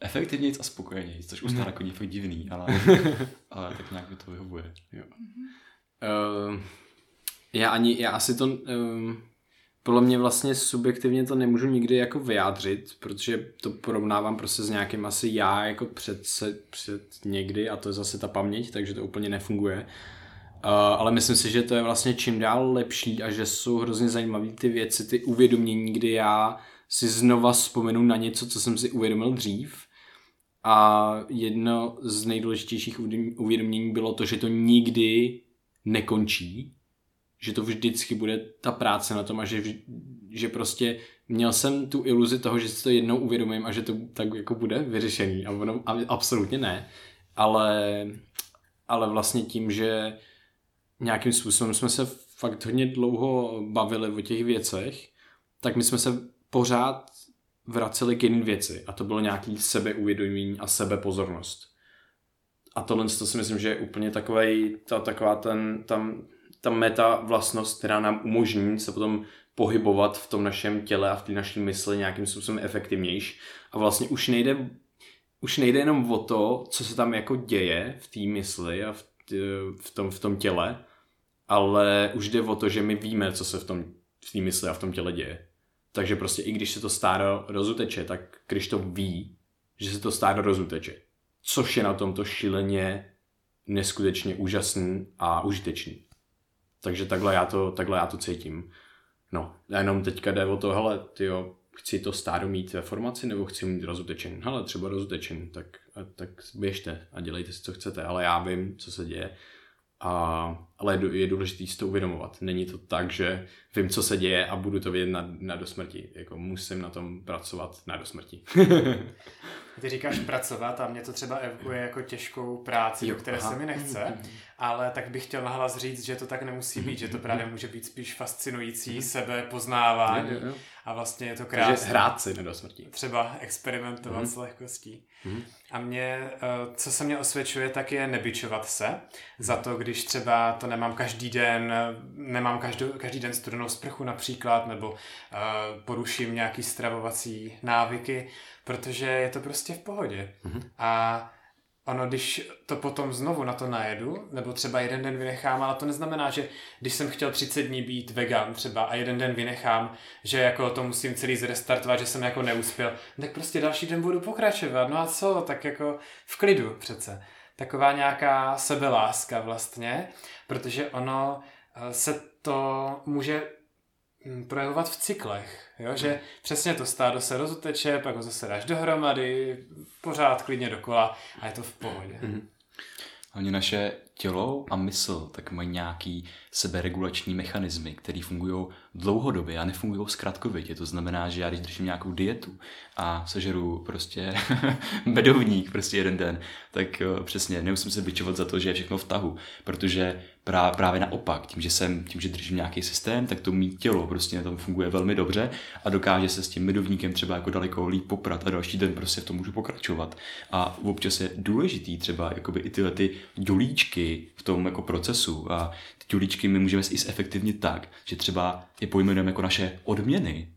efektivněji a spokojeněji, což už mm. jako fakt divný, ale, [laughs] ale tak nějak mi to vyhovuje. Jo. Uh, já ani, já asi to, um, podle mě vlastně subjektivně to nemůžu nikdy jako vyjádřit, protože to porovnávám prostě s nějakým asi já jako před, se, před někdy a to je zase ta paměť, takže to úplně nefunguje. Uh, ale myslím si, že to je vlastně čím dál lepší a že jsou hrozně zajímavé ty věci, ty uvědomění, kdy já si znova vzpomenu na něco, co jsem si uvědomil dřív. A jedno z nejdůležitějších uvědomění bylo to, že to nikdy nekončí, že to vždycky bude ta práce na tom a že, že prostě měl jsem tu iluzi toho, že si to jednou uvědomím a že to tak jako bude vyřešený a ono absolutně ne, ale, ale vlastně tím, že nějakým způsobem jsme se fakt hodně dlouho bavili o těch věcech, tak my jsme se pořád vraceli k jiným věci a to bylo nějaký sebeuvědomění a sebepozornost. A tohle to si myslím, že je úplně takovej, ta, taková ten, tam, ta meta vlastnost, která nám umožní se potom pohybovat v tom našem těle a v té naší mysli nějakým způsobem efektivnější. A vlastně už nejde, už nejde jenom o to, co se tam jako děje v té mysli a v, v, tom, v tom těle, ale už jde o to, že my víme, co se v tom v té mysli a v tom těle děje. Takže prostě i když se to stáro rozuteče, tak když to ví, že se to stáro rozuteče, což je na tomto šíleně neskutečně úžasný a užitečný. Takže takhle já to, takhle já to cítím. No, a jenom teďka jde o to, hele, tyjo, chci to stádo mít ve formaci nebo chci mít rozutečen. Hele, třeba rozutečen, tak, tak běžte a dělejte si, co chcete, ale já vím, co se děje. A, ale je, důležité si to uvědomovat. Není to tak, že vím, co se děje a budu to vědět na, na do smrti. Jako musím na tom pracovat na do smrti. [laughs] ty říkáš pracovat a mě to třeba evokuje jako těžkou práci, jo, do které aha. se mi nechce, mm-hmm. ale tak bych chtěl nahlas říct, že to tak nemusí být, že to právě může být spíš fascinující sebe poznávání jo, jo, jo. a vlastně je to krásné. Takže hrát si do smrti. Třeba experimentovat mm-hmm. s lehkostí. Mm-hmm. A mě, eh, co se mě osvědčuje, tak je nebyčovat se za to, když třeba to nemám každý den, nemám každou, každý den studenou sprchu například, nebo uh, poruším nějaký stravovací návyky, protože je to prostě v pohodě. Mm-hmm. A ono, když to potom znovu na to najedu, nebo třeba jeden den vynechám, ale to neznamená, že když jsem chtěl 30 dní být vegan třeba a jeden den vynechám, že jako to musím celý zrestartovat, že jsem jako neuspěl, tak prostě další den budu pokračovat. No a co, tak jako v klidu přece. Taková nějaká sebeláska vlastně, protože ono eh, se to může projevovat v cyklech, jo? že hmm. přesně to stádo se rozuteče, pak ho zase dáš dohromady, pořád klidně dokola a je to v pohodě. Hmm. Hlavně naše tělo a mysl tak mají nějaký seberegulační mechanismy, které fungují dlouhodobě a nefungují zkratkovitě. To znamená, že já když držím nějakou dietu a sežeru prostě [laughs] bedovník prostě jeden den, tak jo, přesně nemusím se bičovat za to, že je všechno v tahu, protože právě naopak, tím, že jsem, tím, že držím nějaký systém, tak to mý tělo prostě na tom funguje velmi dobře a dokáže se s tím medovníkem třeba jako daleko líp poprat a další den prostě v tom můžu pokračovat. A občas je důležitý třeba jakoby i tyhle ty dolíčky v tom jako procesu a ty dolíčky my můžeme i zefektivnit tak, že třeba je pojmenujeme jako naše odměny,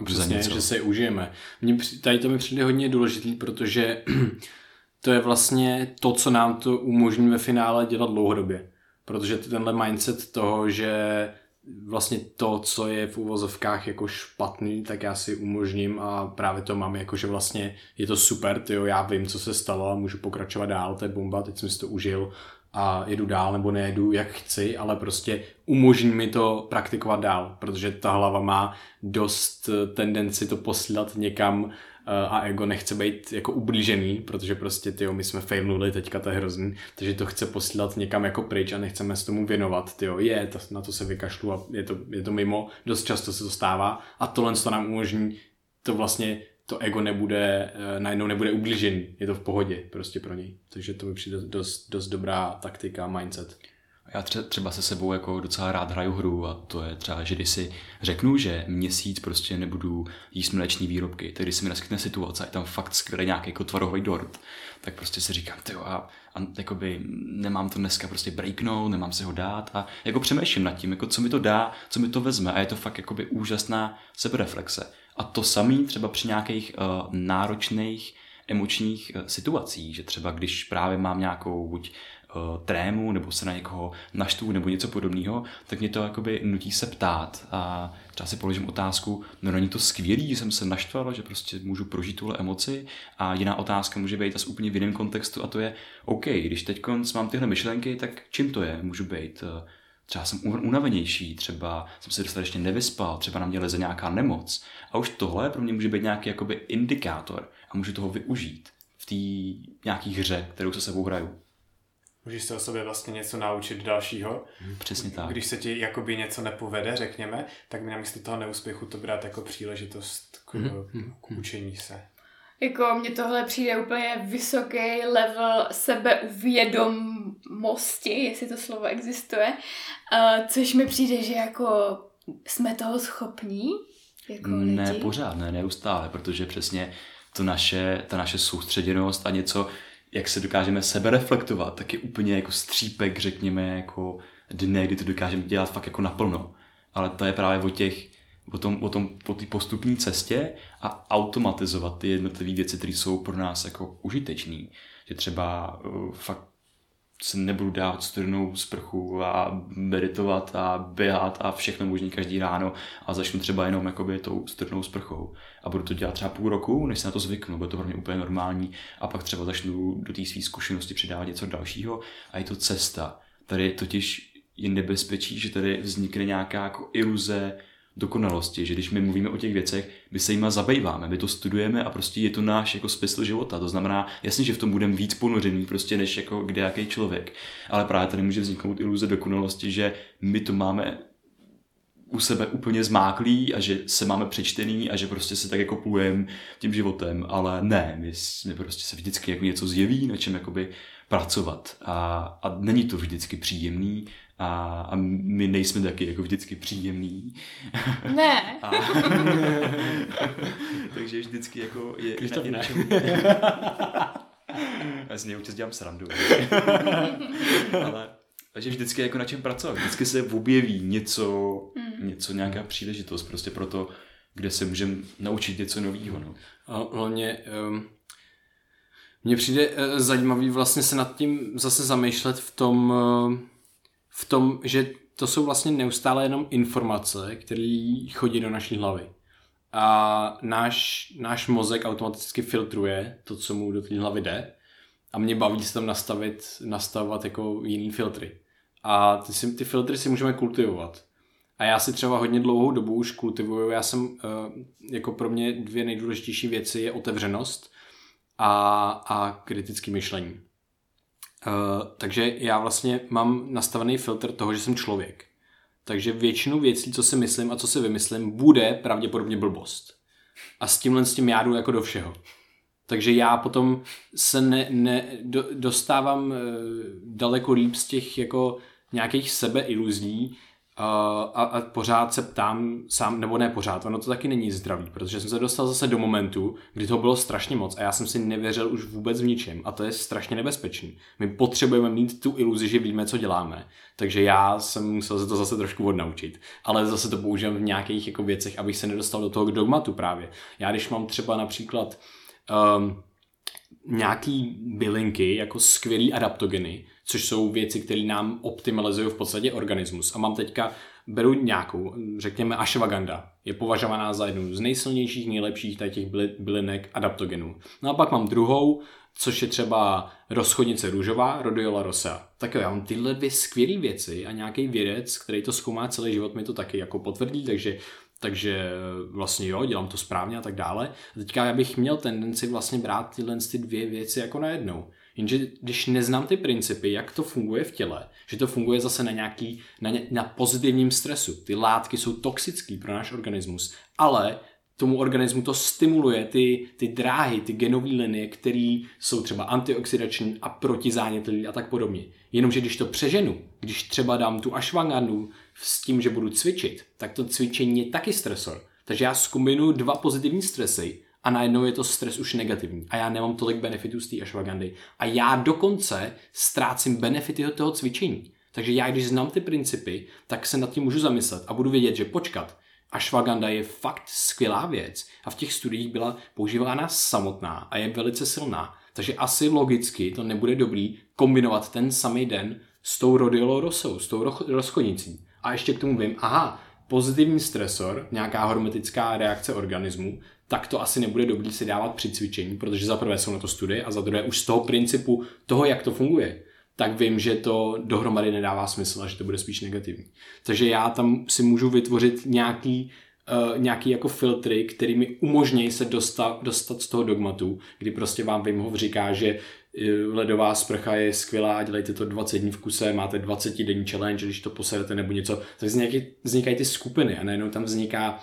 a přesně, že se je užijeme. Mně, tady to mi přijde hodně důležitý, protože [clears throat] to je vlastně to, co nám to umožní ve finále dělat dlouhodobě. Protože tenhle mindset toho, že vlastně to, co je v uvozovkách jako špatný, tak já si umožním a právě to mám jako, že vlastně je to super, tyjo, já vím, co se stalo a můžu pokračovat dál, to je bomba, teď jsem si to užil a jedu dál nebo nejedu, jak chci, ale prostě umožní mi to praktikovat dál, protože ta hlava má dost tendenci to posílat někam a ego nechce být jako ublížený, protože prostě ty my jsme failnuli teďka, to je hrozný, takže to chce posílat někam jako pryč a nechceme se tomu věnovat, ty je, to, na to se vykašlu a je to, je to mimo, dost často se to stává a tohle to nám umožní to vlastně to ego nebude, eh, najednou nebude ublížený, je to v pohodě prostě pro něj. Takže to mi přijde dost, dost dobrá taktika, mindset. Já třeba se sebou jako docela rád hraju hru a to je třeba, že když si řeknu, že měsíc prostě nebudu jíst mléční výrobky, tedy si mi naskytne situace a je tam fakt skvělý nějaký jako tvarohový dort, tak prostě si říkám, ty a, a jakoby nemám to dneska prostě breaknout, nemám se ho dát a jako přemýšlím nad tím, jako co mi to dá, co mi to vezme a je to fakt jakoby úžasná sebereflexe. A to samý třeba při nějakých uh, náročných emočních uh, situacích, že třeba když právě mám nějakou buď uh, trému nebo se na někoho naštvu nebo něco podobného, tak mě to jakoby nutí se ptát a třeba si položím otázku, no není to skvělý, že jsem se naštval, že prostě můžu prožít tuhle emoci a jiná otázka může být zase úplně v jiném kontextu a to je, OK, když teď mám tyhle myšlenky, tak čím to je? Můžu být uh, třeba jsem unavenější, třeba jsem se dostatečně nevyspal, třeba na mě leze nějaká nemoc. A už tohle pro mě může být nějaký jakoby indikátor a můžu toho využít v té nějaký hře, kterou se sebou hraju. Můžeš se o sobě vlastně něco naučit dalšího. Hmm, přesně tak. Když se ti jakoby něco nepovede, řekněme, tak mi namísto toho neúspěchu to brát jako příležitost k, mm-hmm. k učení se. Jako mně tohle přijde úplně vysoký level sebeuvědomosti, jestli to slovo existuje, uh, což mi přijde, že jako jsme toho schopní, jako Ne, lidi. pořád, ne, neustále, protože přesně to naše, ta naše soustředěnost a něco, jak se dokážeme sebe reflektovat, tak je úplně jako střípek, řekněme, jako dne, kdy to dokážeme dělat fakt jako naplno. Ale to je právě o těch, o tom, o tom po té postupní cestě a automatizovat ty jednotlivé věci, které jsou pro nás jako užitečné. Že třeba uh, fakt se nebudu dávat studenou sprchu a meditovat a běhat a všechno možný každý ráno a začnu třeba jenom jakoby tou studenou sprchou. A budu to dělat třeba půl roku, než se na to zvyknu, bude to pro mě úplně normální a pak třeba začnu do té své zkušenosti přidávat něco dalšího a je to cesta. Tady totiž je nebezpečí, že tady vznikne nějaká jako iluze dokonalosti, že když my mluvíme o těch věcech, my se jima zabýváme, my to studujeme a prostě je to náš jako smysl života. To znamená, jasně, že v tom budeme víc ponořený prostě než jako kde jaký člověk. Ale právě tady může vzniknout iluze dokonalosti, že my to máme u sebe úplně zmáklý a že se máme přečtený a že prostě se tak jako plujem tím životem, ale ne, my, my prostě se vždycky jako něco zjeví, na čem jakoby pracovat a, a není to vždycky příjemný a, a my nejsme taky jako vždycky příjemný. Ne. [laughs] A, [laughs] takže vždycky jako je Když to na, i na. [laughs] Já si něj občas dělám srandu. Ale takže vždycky je jako na čem pracovat. Vždycky se objeví něco, Hmm. něco nějaká příležitost prostě pro to, kde se můžeme naučit něco nového. No. A hlavně um, mně přijde uh, zajímavý vlastně se nad tím zase zamýšlet v tom, uh, v tom, že to jsou vlastně neustále jenom informace, které chodí do naší hlavy. A náš, náš mozek automaticky filtruje to, co mu do té hlavy jde. A mě baví se tam nastavit, nastavovat jako jiný filtry. A ty, si, ty filtry si můžeme kultivovat. A já si třeba hodně dlouhou dobu už kultivuju. Já jsem, eh, jako pro mě dvě nejdůležitější věci je otevřenost a, a kritické myšlení. Eh, takže já vlastně mám nastavený filtr toho, že jsem člověk. Takže většinu věcí, co si myslím a co si vymyslím, bude pravděpodobně blbost. A s tímhle s tím já jdu jako do všeho. Takže já potom se ne, ne, do, dostávám e, daleko líp z těch jako nějakých sebeiluzí a, a, a pořád se ptám sám, nebo ne pořád, ono to taky není zdravý, protože jsem se dostal zase do momentu, kdy toho bylo strašně moc a já jsem si nevěřil už vůbec v ničem a to je strašně nebezpečný. My potřebujeme mít tu iluzi, že víme, co děláme, takže já jsem musel se to zase trošku odnaučit, ale zase to používám v nějakých jako věcech, abych se nedostal do toho dogmatu právě. Já když mám třeba například um, nějaký bylinky jako skvělý adaptogeny, což jsou věci, které nám optimalizují v podstatě organismus. A mám teďka, beru nějakou, řekněme ashwagandha, je považovaná za jednu z nejsilnějších, nejlepších těch byli- bylinek adaptogenů. No a pak mám druhou, což je třeba rozchodnice růžová, rhodiola rosea. Tak jo, já mám tyhle dvě skvělé věci a nějaký vědec, který to zkoumá celý život, mi to taky jako potvrdí, takže takže vlastně jo, dělám to správně a tak dále. A teďka já bych měl tendenci vlastně brát tyhle ty dvě věci jako najednou. Jenže když neznám ty principy, jak to funguje v těle, že to funguje zase na nějaký, na, ně, na pozitivním stresu. Ty látky jsou toxické pro náš organismus, ale tomu organismu to stimuluje ty, ty dráhy, ty genové linie, které jsou třeba antioxidační a protizánětlivé a tak podobně. Jenomže když to přeženu, když třeba dám tu ashwagandhu s tím, že budu cvičit, tak to cvičení je taky stresor. Takže já zkombinuju dva pozitivní stresy a najednou je to stres už negativní a já nemám tolik benefitů z té ashwagandy a já dokonce ztrácím benefity od toho cvičení. Takže já, když znám ty principy, tak se nad tím můžu zamyslet a budu vědět, že počkat, ashwagandha je fakt skvělá věc a v těch studiích byla používána samotná a je velice silná. Takže asi logicky to nebude dobrý kombinovat ten samý den s tou rodiolou rosou, s tou ro- rozchodnicí. A ještě k tomu vím, aha, pozitivní stresor, nějaká hormetická reakce organismu, tak to asi nebude dobrý si dávat při cvičení, protože za prvé jsou na to studie a za druhé už z toho principu toho, jak to funguje, tak vím, že to dohromady nedává smysl a že to bude spíš negativní. Takže já tam si můžu vytvořit nějaký, uh, nějaký jako filtry, který mi umožní se dostat, dostat z toho dogmatu, kdy prostě vám Wim Hof říká, že eh, ledová sprcha je skvělá, dělejte to 20 dní v kuse, máte 20 denní challenge, když to poserete nebo něco, tak vznikají, vznikají ty skupiny a najednou tam vzniká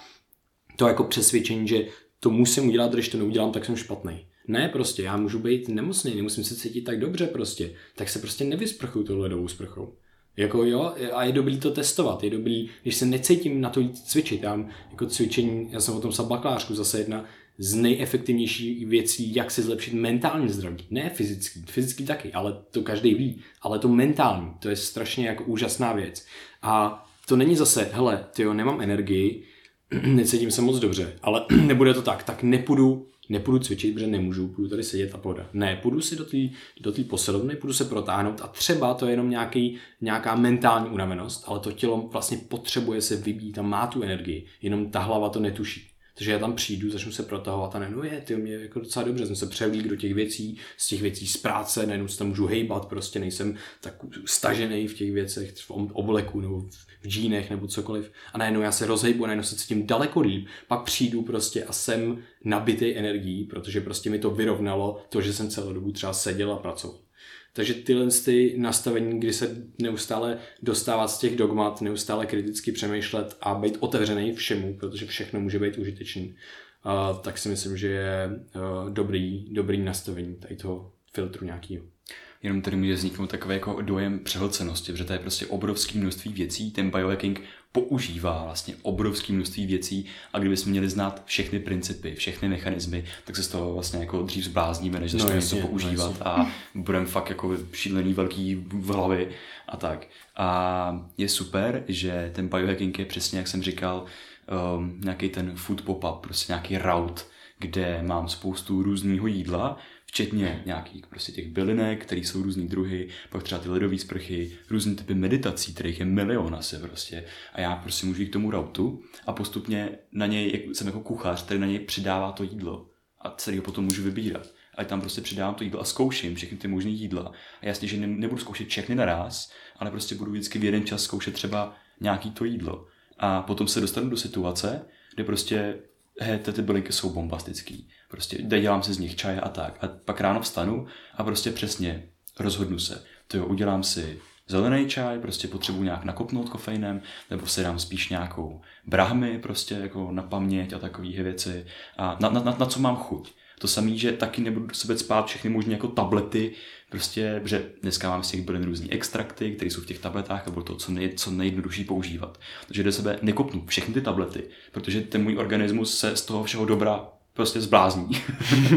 to jako přesvědčení, že to musím udělat, když to neudělám, tak jsem špatný. Ne, prostě, já můžu být nemocný, nemusím se cítit tak dobře prostě. Tak se prostě nevysprchuju tou ledovou sprchou. Jako jo, a je dobrý to testovat, je dobrý, když se necítím na to cvičit, já mám jako cvičení, já jsem o tom psal bakalářku, zase jedna z nejefektivnějších věcí, jak si zlepšit mentální zdraví. Ne fyzický, fyzický taky, ale to každý ví, ale to mentální, to je strašně jako úžasná věc. A to není zase, hele, ty jo, nemám energii, [clears throat] necítím se moc dobře, ale [clears throat] nebude to tak, tak nepůjdu, nepůjdu cvičit, protože nemůžu, půjdu tady sedět a pohoda. Ne, půjdu si do té do posilovny, půjdu se protáhnout a třeba to je jenom nějaký, nějaká mentální unavenost, ale to tělo vlastně potřebuje se vybít a má tu energii, jenom ta hlava to netuší. Takže já tam přijdu, začnu se protahovat a najednou je, ty mě jako docela dobře, jsem se převlík do těch věcí, z těch věcí z práce, najednou se tam můžu hejbat, prostě nejsem tak stažený v těch věcech, v obleku nebo v džínech nebo cokoliv. A najednou já se rozhejbu, najednou se cítím daleko líp, pak přijdu prostě a jsem nabitý energií, protože prostě mi to vyrovnalo to, že jsem celou dobu třeba seděl a pracoval. Takže tyhle ty nastavení, kdy se neustále dostávat z těch dogmat, neustále kriticky přemýšlet a být otevřený všemu, protože všechno může být užitečný, tak si myslím, že je dobrý, dobrý nastavení tady toho filtru nějakého jenom tady může vzniknout takový jako dojem přehlcenosti, protože to je prostě obrovské množství věcí, ten biohacking používá vlastně obrovské množství věcí a kdybychom měli znát všechny principy, všechny mechanismy, tak se z toho vlastně jako dřív zblázníme, než začneme no, něco používat no, a budeme fakt jako šílený velký v hlavy a tak. A je super, že ten biohacking je přesně, jak jsem říkal, um, nějaký ten food pop-up, prostě nějaký route, kde mám spoustu různého jídla, včetně nějakých prostě těch bylinek, které jsou různý druhy, pak třeba ty ledové sprchy, různé typy meditací, kterých je milion asi prostě. A já prostě můžu jít k tomu rautu a postupně na něj, jak jsem jako kuchař, který na něj přidává to jídlo a celý ho potom můžu vybírat. A tam prostě přidávám to jídlo a zkouším všechny ty možné jídla. A jasně, že nebudu zkoušet všechny naraz, ale prostě budu vždycky v jeden čas zkoušet třeba nějaký to jídlo. A potom se dostanu do situace, kde prostě he, ty bylinky jsou bombastický. Prostě dělám si z nich čaj a tak. A pak ráno vstanu a prostě přesně rozhodnu se. To jo, udělám si zelený čaj, prostě potřebuji nějak nakopnout kofeinem, nebo si dám spíš nějakou brahmy prostě jako na paměť a takové věci. A na, na, na, na co mám chuť. To samé, že taky nebudu do sebe spát všechny možné jako tablety, prostě, že dneska mám z těch bylin různý extrakty, které jsou v těch tabletách a bylo to co, nej, co nejjednodušší používat. Takže do sebe nekopnu všechny ty tablety, protože ten můj organismus se z toho všeho dobra prostě zblázní.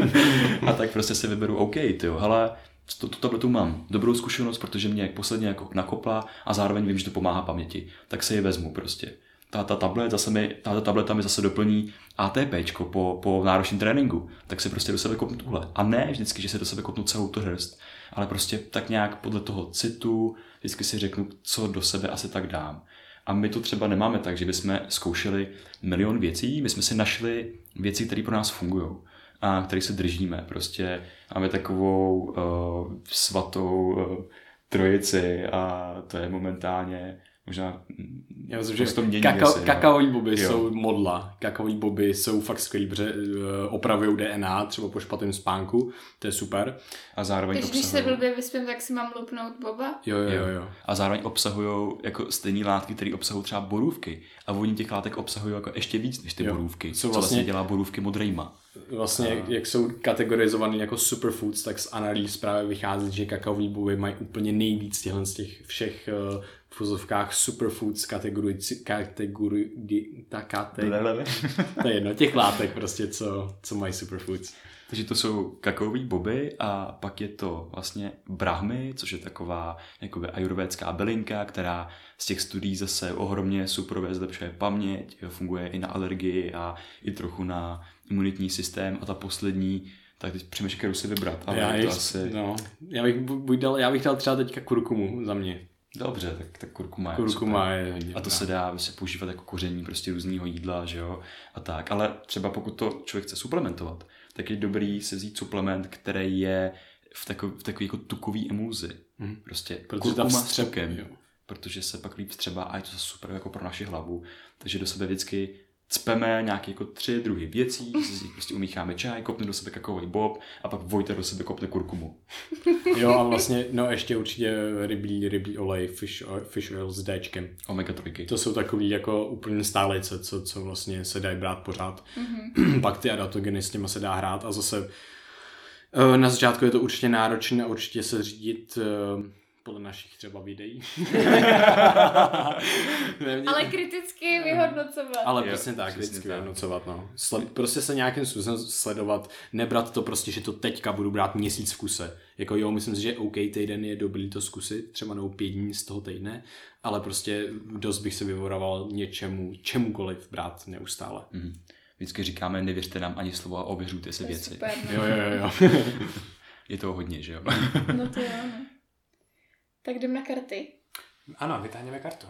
[laughs] a tak prostě si vyberu, OK, ty jo, hele, tu, tu tabletu mám dobrou zkušenost, protože mě posledně jako nakopla a zároveň vím, že to pomáhá paměti. Tak se ji vezmu prostě. Ta, ta tablet zase mi, ta tableta mi zase doplní ATP po, po náročném tréninku. Tak si prostě do sebe kopnu tuhle. A ne vždycky, že se do sebe kopnu celou tu hrst, ale prostě tak nějak podle toho citu vždycky si řeknu, co do sebe asi tak dám. A my to třeba nemáme tak, že bychom zkoušeli milion věcí, my jsme si našli věci, které pro nás fungují a které se držíme. Prostě máme takovou uh, svatou uh, trojici a to je momentálně možná já myslím, že to mění kakao, věci, kakaový boby jo. jsou modla. Kakaový boby jsou fakt skvělý, protože uh, opravují DNA třeba po špatném spánku. To je super. A zároveň Takže obsahují... když se blbě vyspím, tak si mám lupnout boba? Jo, jo, jo. jo. A zároveň obsahují jako stejné látky, které obsahují třeba borůvky. A oni těch látek obsahují jako ještě víc než ty jo. borůvky. Co vlastně, co vlastně dělá borůvky modrejma. Vlastně, a... jak, jak jsou kategorizovaný jako superfoods, tak z analýz právě vychází, že kakaový boby mají úplně nejvíc těchto z těch všech uh, v fuzovkách superfoods kategorii, kategorii, ta kategorie, to je jedno, těch látek prostě, co, co mají superfoods. Takže to jsou kakaový boby a pak je to vlastně brahmy, což je taková jakoby ajurvédská bylinka, která z těch studií zase ohromně superové zlepšuje paměť, funguje i na alergii a i trochu na imunitní systém a ta poslední tak teď přemýšlím, kterou si vybrat. Ale já, to jest, asi... no, já, bych, buď dal, já bych dal třeba teďka kurkumu za mě. Dobře, tak, tak kurkuma je Kurkuma je A to se dá se používat jako koření prostě různého jídla, že jo, a tak. Ale třeba pokud to člověk chce suplementovat, tak je dobrý se vzít suplement, který je v, takov, v takový jako tukový emulzi. Hmm. Prostě Protože kurkuma s tukem, jo. Protože se pak líp třeba a je to super jako pro naši hlavu. Takže do sebe vždycky cpeme nějaké jako tři druhy věcí, prostě umícháme čaj, kopne do sebe kakaový bob a pak Vojta do sebe kopne kurkumu. Jo a vlastně, no ještě určitě rybí, rybí olej, fish oil, fish oil s Dčkem. Omega 3. To jsou takový jako úplně stálice, co, co vlastně se dají brát pořád. Mm-hmm. pak ty adaptogeny s těma se dá hrát a zase eh, na začátku je to určitě náročné a určitě se řídit eh, podle našich třeba videí. [laughs] Ale kriticky vyhodnocovat. Ale přesně tak, kriticky tak. vyhodnocovat. No. Sled, prostě se nějakým způsobem sledovat, nebrat to prostě, že to teďka budu brát měsíc v kuse. Jako jo, myslím si, že OK, týden je dobrý to zkusit, třeba nebo pět dní z toho týdne, ale prostě dost bych se vyvoroval něčemu, čemukoliv brát neustále. Mm-hmm. Vždycky říkáme, nevěřte nám ani slovo a ověřujte si věci. Super, no. Jo, jo, jo. [laughs] je toho hodně, že jo? no to jo, no. Tak jdem na karty. Ano, vytáhneme kartu.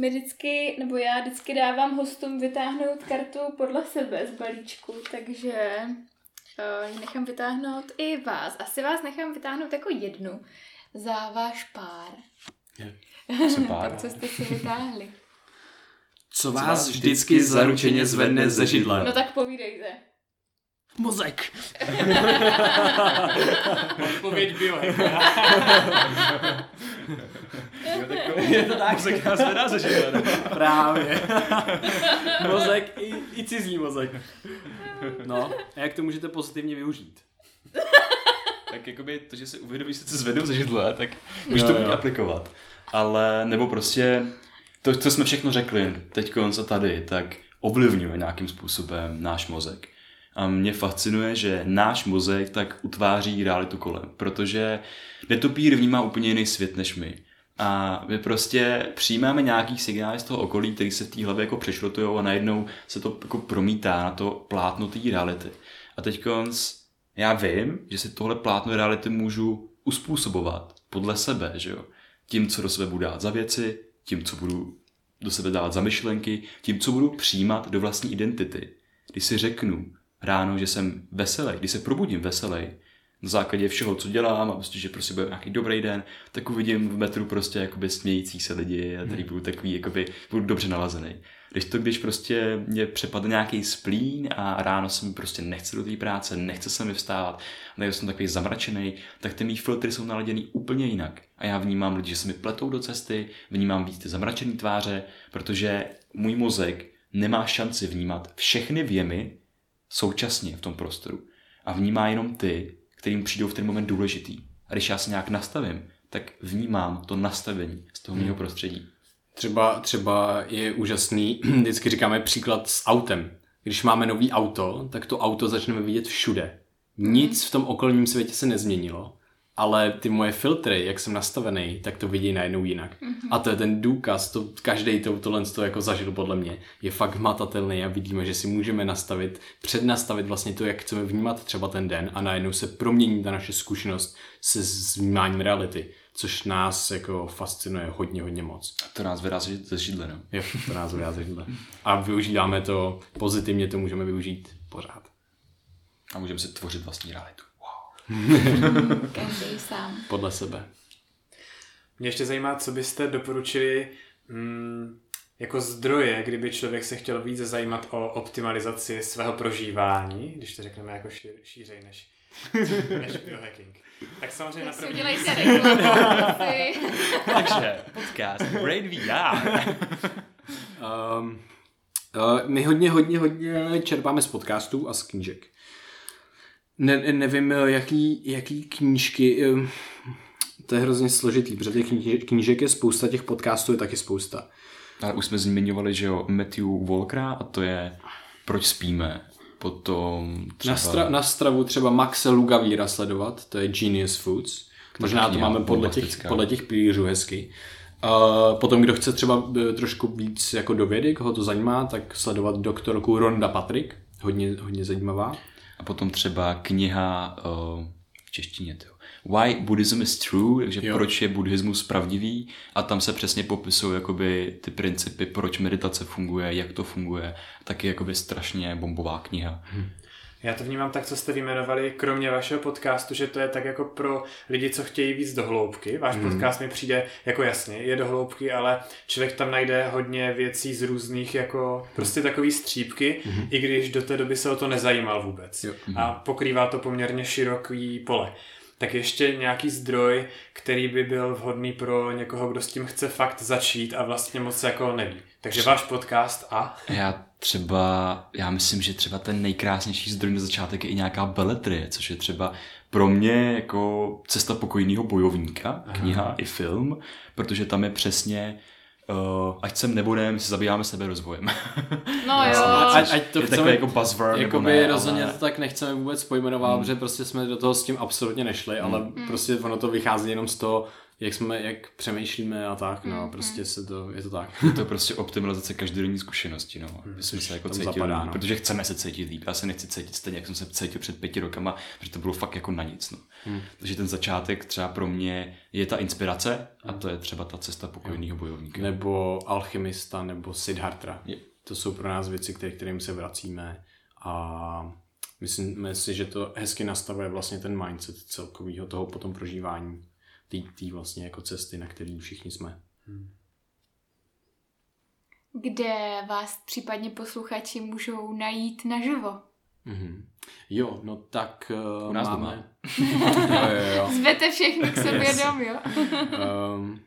My vždycky, nebo já vždycky dávám hostům vytáhnout kartu podle sebe z balíčku, takže uh, nechám vytáhnout i vás. Asi vás nechám vytáhnout jako jednu za váš pár. Je. [laughs] Co pár? tak co jste si vytáhli? Co vás vždycky zaručeně zvedne ze židle? No tak povídejte. Mozek. [laughs] Odpověď [laughs] [laughs] Je to tak. Mozek nás vedá ze židle. Právě. [laughs] mozek i, i cizí mozek. No, a jak to můžete pozitivně využít? Tak jakoby to, že si uvědomíš, že se zvednou ze židle, tak můžeš to Jo, buď aplikovat. Ale, nebo prostě, to, co jsme všechno řekli teď a tady, tak ovlivňuje nějakým způsobem náš mozek. A mě fascinuje, že náš mozek tak utváří realitu kolem, protože netopír vnímá úplně jiný svět než my. A my prostě přijímáme nějaký signály z toho okolí, který se v té hlavě jako přešrotujou a najednou se to jako promítá na to plátno té reality. A teď já vím, že si tohle plátno reality můžu uspůsobovat podle sebe, že jo. Tím, co do sebe budu dát za věci, tím, co budu do sebe dávat za myšlenky, tím, co budu přijímat do vlastní identity. Když si řeknu ráno, že jsem veselý, když se probudím veselý, na základě všeho, co dělám a prostě, že prostě bude nějaký dobrý den, tak uvidím v metru prostě jakoby smějící se lidi a tady budu takový, jakoby, budu dobře nalazený. Když to, když prostě mě přepadne nějaký splín a ráno se mi prostě nechce do té práce, nechce se mi vstávat, nebo jsem takový zamračený, tak ty mý filtry jsou naladěný úplně jinak. A já vnímám lidi, že se mi pletou do cesty, vnímám víc ty zamračené tváře, protože můj mozek nemá šanci vnímat všechny věmy současně v tom prostoru. A vnímá jenom ty, kterým přijdou v ten moment důležitý. A když já se nějak nastavím, tak vnímám to nastavení z toho mého prostředí. Třeba, třeba je úžasný, [clears throat] vždycky říkáme příklad s autem. Když máme nový auto, tak to auto začneme vidět všude. Nic v tom okolním světě se nezměnilo, ale ty moje filtry, jak jsem nastavený, tak to vidí najednou jinak. A to je ten důkaz, to každý to, tohle to jako zažil podle mě, je fakt hmatatelný a vidíme, že si můžeme nastavit, přednastavit vlastně to, jak chceme vnímat třeba ten den a najednou se promění ta naše zkušenost se s vnímáním reality, což nás jako fascinuje hodně, hodně moc. A to nás vedá ze ze židle, no. Jo, to nás vyjádří A využíváme to, pozitivně to můžeme využít pořád. A můžeme si tvořit vlastní realitu. [laughs] Každý sám. Podle sebe. Mě ještě zajímá, co byste doporučili mm, jako zdroje, kdyby člověk se chtěl víc zajímat o optimalizaci svého prožívání, když to řekneme jako šíř, šířej než, [laughs] než biohacking. Tak samozřejmě na první reklamu. [laughs] si. Takže podcast Brain VR. Um, uh, my hodně, hodně, hodně čerpáme z podcastů a z knížek. Ne, nevím, jaký, jaký knížky, to je hrozně složitý, protože těch knížek, je spousta, těch podcastů je taky spousta. Ale už jsme zmiňovali, že jo, Matthew Walkera a to je Proč spíme. Potom třeba... Na, stra, na stravu třeba Maxe Lugavíra sledovat, to je Genius Foods. Možná to máme podle těch, podle těch pilířů hezky. Uh, potom, kdo chce třeba eh, trošku víc jako do vědy, koho to zajímá, tak sledovat doktorku Ronda Patrick, hodně, hodně zajímavá. A potom třeba kniha uh, v češtině, to. Why Buddhism is True, takže Jo. proč je buddhismus pravdivý a tam se přesně popisují jakoby ty principy, proč meditace funguje, jak to funguje. Taky jakoby strašně bombová kniha. Já to vnímám tak, co jste vyjmenovali, kromě vašeho podcastu, že to je tak jako pro lidi, co chtějí víc do hloubky. Váš Mhm. podcast mi přijde jako jasně, je do hloubky, ale člověk tam najde hodně věcí z různých jako prostě takový střípky, i když do té doby se o to nezajímal vůbec. Jo. A pokrývá to poměrně široký pole. Tak ještě nějaký zdroj, který by byl vhodný pro někoho, kdo s tím chce fakt začít a vlastně moc jako neví. Takže váš podcast a... Já třeba, já myslím, že třeba ten nejkrásnější zdroj na začátek je i nějaká beletrie, což je třeba pro mě jako cesta pokojného bojovníka, kniha i film, protože tam je přesně Uh, ať sem nebudeme, my se zabýváme sebe rozvojem. [laughs] No [laughs] jo. Ať, ať to je chceme, jako buzzword, nebo Jakoby ne, rozhodně ale- to tak nechceme vůbec pojmenovat, Hmm. protože prostě jsme do toho s tím absolutně nešli, ale prostě ono to vychází jenom z toho, jak jsme, jak přemýšlíme a tak, no, prostě se to, je to tak. Je to prostě optimalizace každodenní zkušenosti, no. My jsme se jako cítili, zapadá, no. protože chceme se cítit líp. Já se nechci cítit stejně, jak jsem se cítil před pěti rokama, protože to bylo fakt jako na nic, no. Hmm. Takže ten začátek třeba pro mě je ta inspirace a to je třeba ta cesta pokojného bojovníka. Nebo alchymista, nebo Siddhartha. Je. To jsou pro nás věci, které, kterým se vracíme a myslíme si, že to hezky nastavuje vlastně ten mindset celkového toho potom prožívání té vlastně jako cesty, na který všichni jsme. Kde vás případně posluchači můžou najít naživo? Mhm. Jo, no tak uh, U nás máme... [laughs] jo, jo, jo. Zvete všechny k sobě Yes. dom, jo? Um,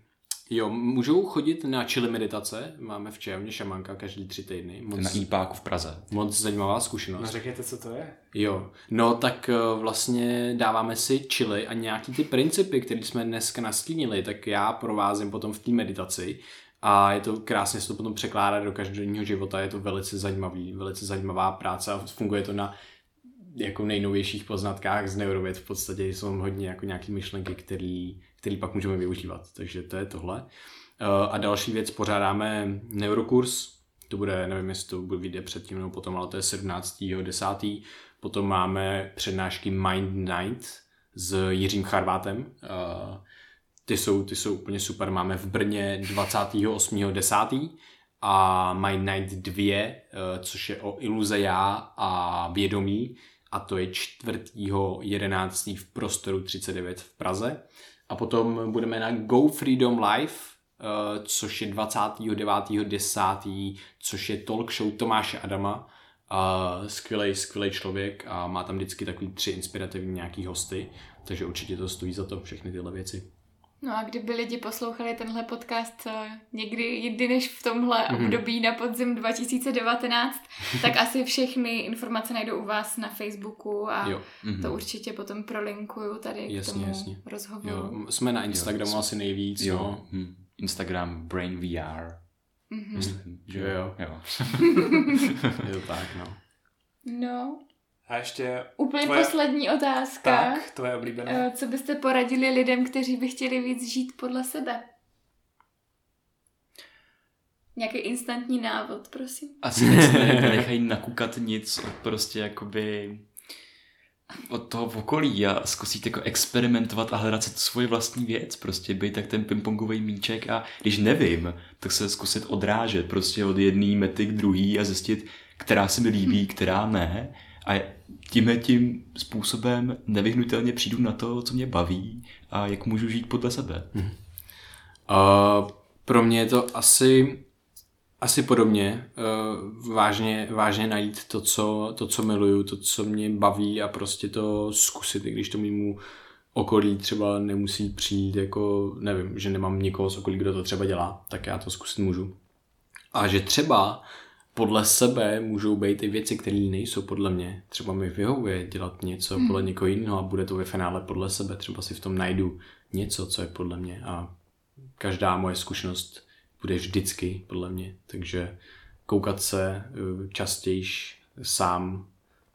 jo, můžou chodit na chili meditace. Máme v Čejovně šamanka každý tři týdny. Na Moc, IPáku v Praze. moc zajímavá No zkušenost. řekněte, co to je. Jo, no tak eh, vlastně dáváme si chili a nějaký ty principy, které jsme dneska nastínili, tak já provázím potom v té meditaci a je to krásně se to potom překládá do každodenního života, je to velice zajímavý, velice zajímavá práce a funguje to na jako nejnovějších poznatkách z neurověd v podstatě jsou hodně jako nějaké myšlenky, který, který pak můžeme využívat, takže to je tohle. Eh, A další věc, pořádáme neurokurs, to bude, nevím, jestli to bude vyjde předtím nebo potom, ale to je 17.10. Potom máme přednášky Mind Night s Jiřím Charvátem. Eh, Ty jsou, ty jsou úplně super. Máme v Brně 28.10. a Mind Night 2, eh, což je o iluze já a vědomí. A to je 4.11. v prostoru 39 v Praze. A potom budeme na Go Freedom Live, eh, což je 29.10., což je talk show Tomáše Adama. A skvělej, skvělej člověk a má tam vždycky takový tři inspirativní nějaký hosty, takže určitě to stojí za to všechny tyhle věci. No a kdyby lidi poslouchali tenhle podcast eh, někdy jindy než v tomhle Mhm. období na podzim 2019, tak asi všechny informace najdou u vás na Facebooku a Jo, Mhm. to určitě potom prolinkuju tady Jasně, k tomu jasně. rozhovoru. jo. Jsme na Instagramu Jo. asi nejvíc, Jo. no. Hm. Instagram Brain VR. Mhm. Myslím, že Jo, jo. jo. [laughs] Je to tak, no. No, A ještě úplně Tvoje- poslední otázka. tak, to je oblíbené. Eh, Co byste poradili lidem, kteří by chtěli víc žít podle sebe? Nějaký instantní návod, prosím. Asi se nenechají nakukat nic od prostě jakoby od toho v okolí a zkusit jako experimentovat a hledat si tu svoji vlastní věc, prostě být tak ten pingpongový míček a když nevím, tak se zkusit odrážet prostě od jedné mety k druhý a zjistit, která se mi líbí, která ne a tímhle tím způsobem nevyhnutelně přijdu na to, co mě baví a jak můžu žít podle sebe. Uh, pro mě je to asi, asi podobně. Uh, vážně, vážně najít to co, to, co miluju, to, co mě baví a prostě to zkusit, i když to mýmu okolí třeba nemusí přijít jako, nevím, že nemám nikoho z okolí, kdo to třeba dělá, tak já to zkusit můžu. A že třeba podle sebe můžou být i věci, které nejsou podle mě. Třeba mi vyhovuje dělat něco hmm. podle někoho jiného a bude to ve finále podle sebe. Třeba si v tom najdu něco, co je podle mě a každá moje zkušenost bude vždycky podle mě. Takže koukat se eh, častějiš sám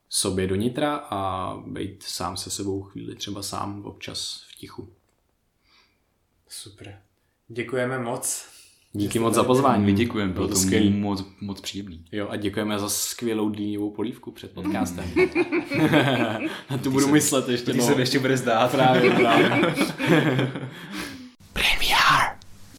sobě do nitra a být sám se sebou chvíli, třeba sám občas v tichu. Super. Děkujeme moc. Díky moc za pozvání. My děkujeme, bylo Bylo to skvělý. moc, moc příjemný. Jo, a děkujeme za skvělou dýňovou polívku před podcastem. [laughs] Na tu budu myslet ještě. No. se ještě bude zdát. Právě, právě. [laughs]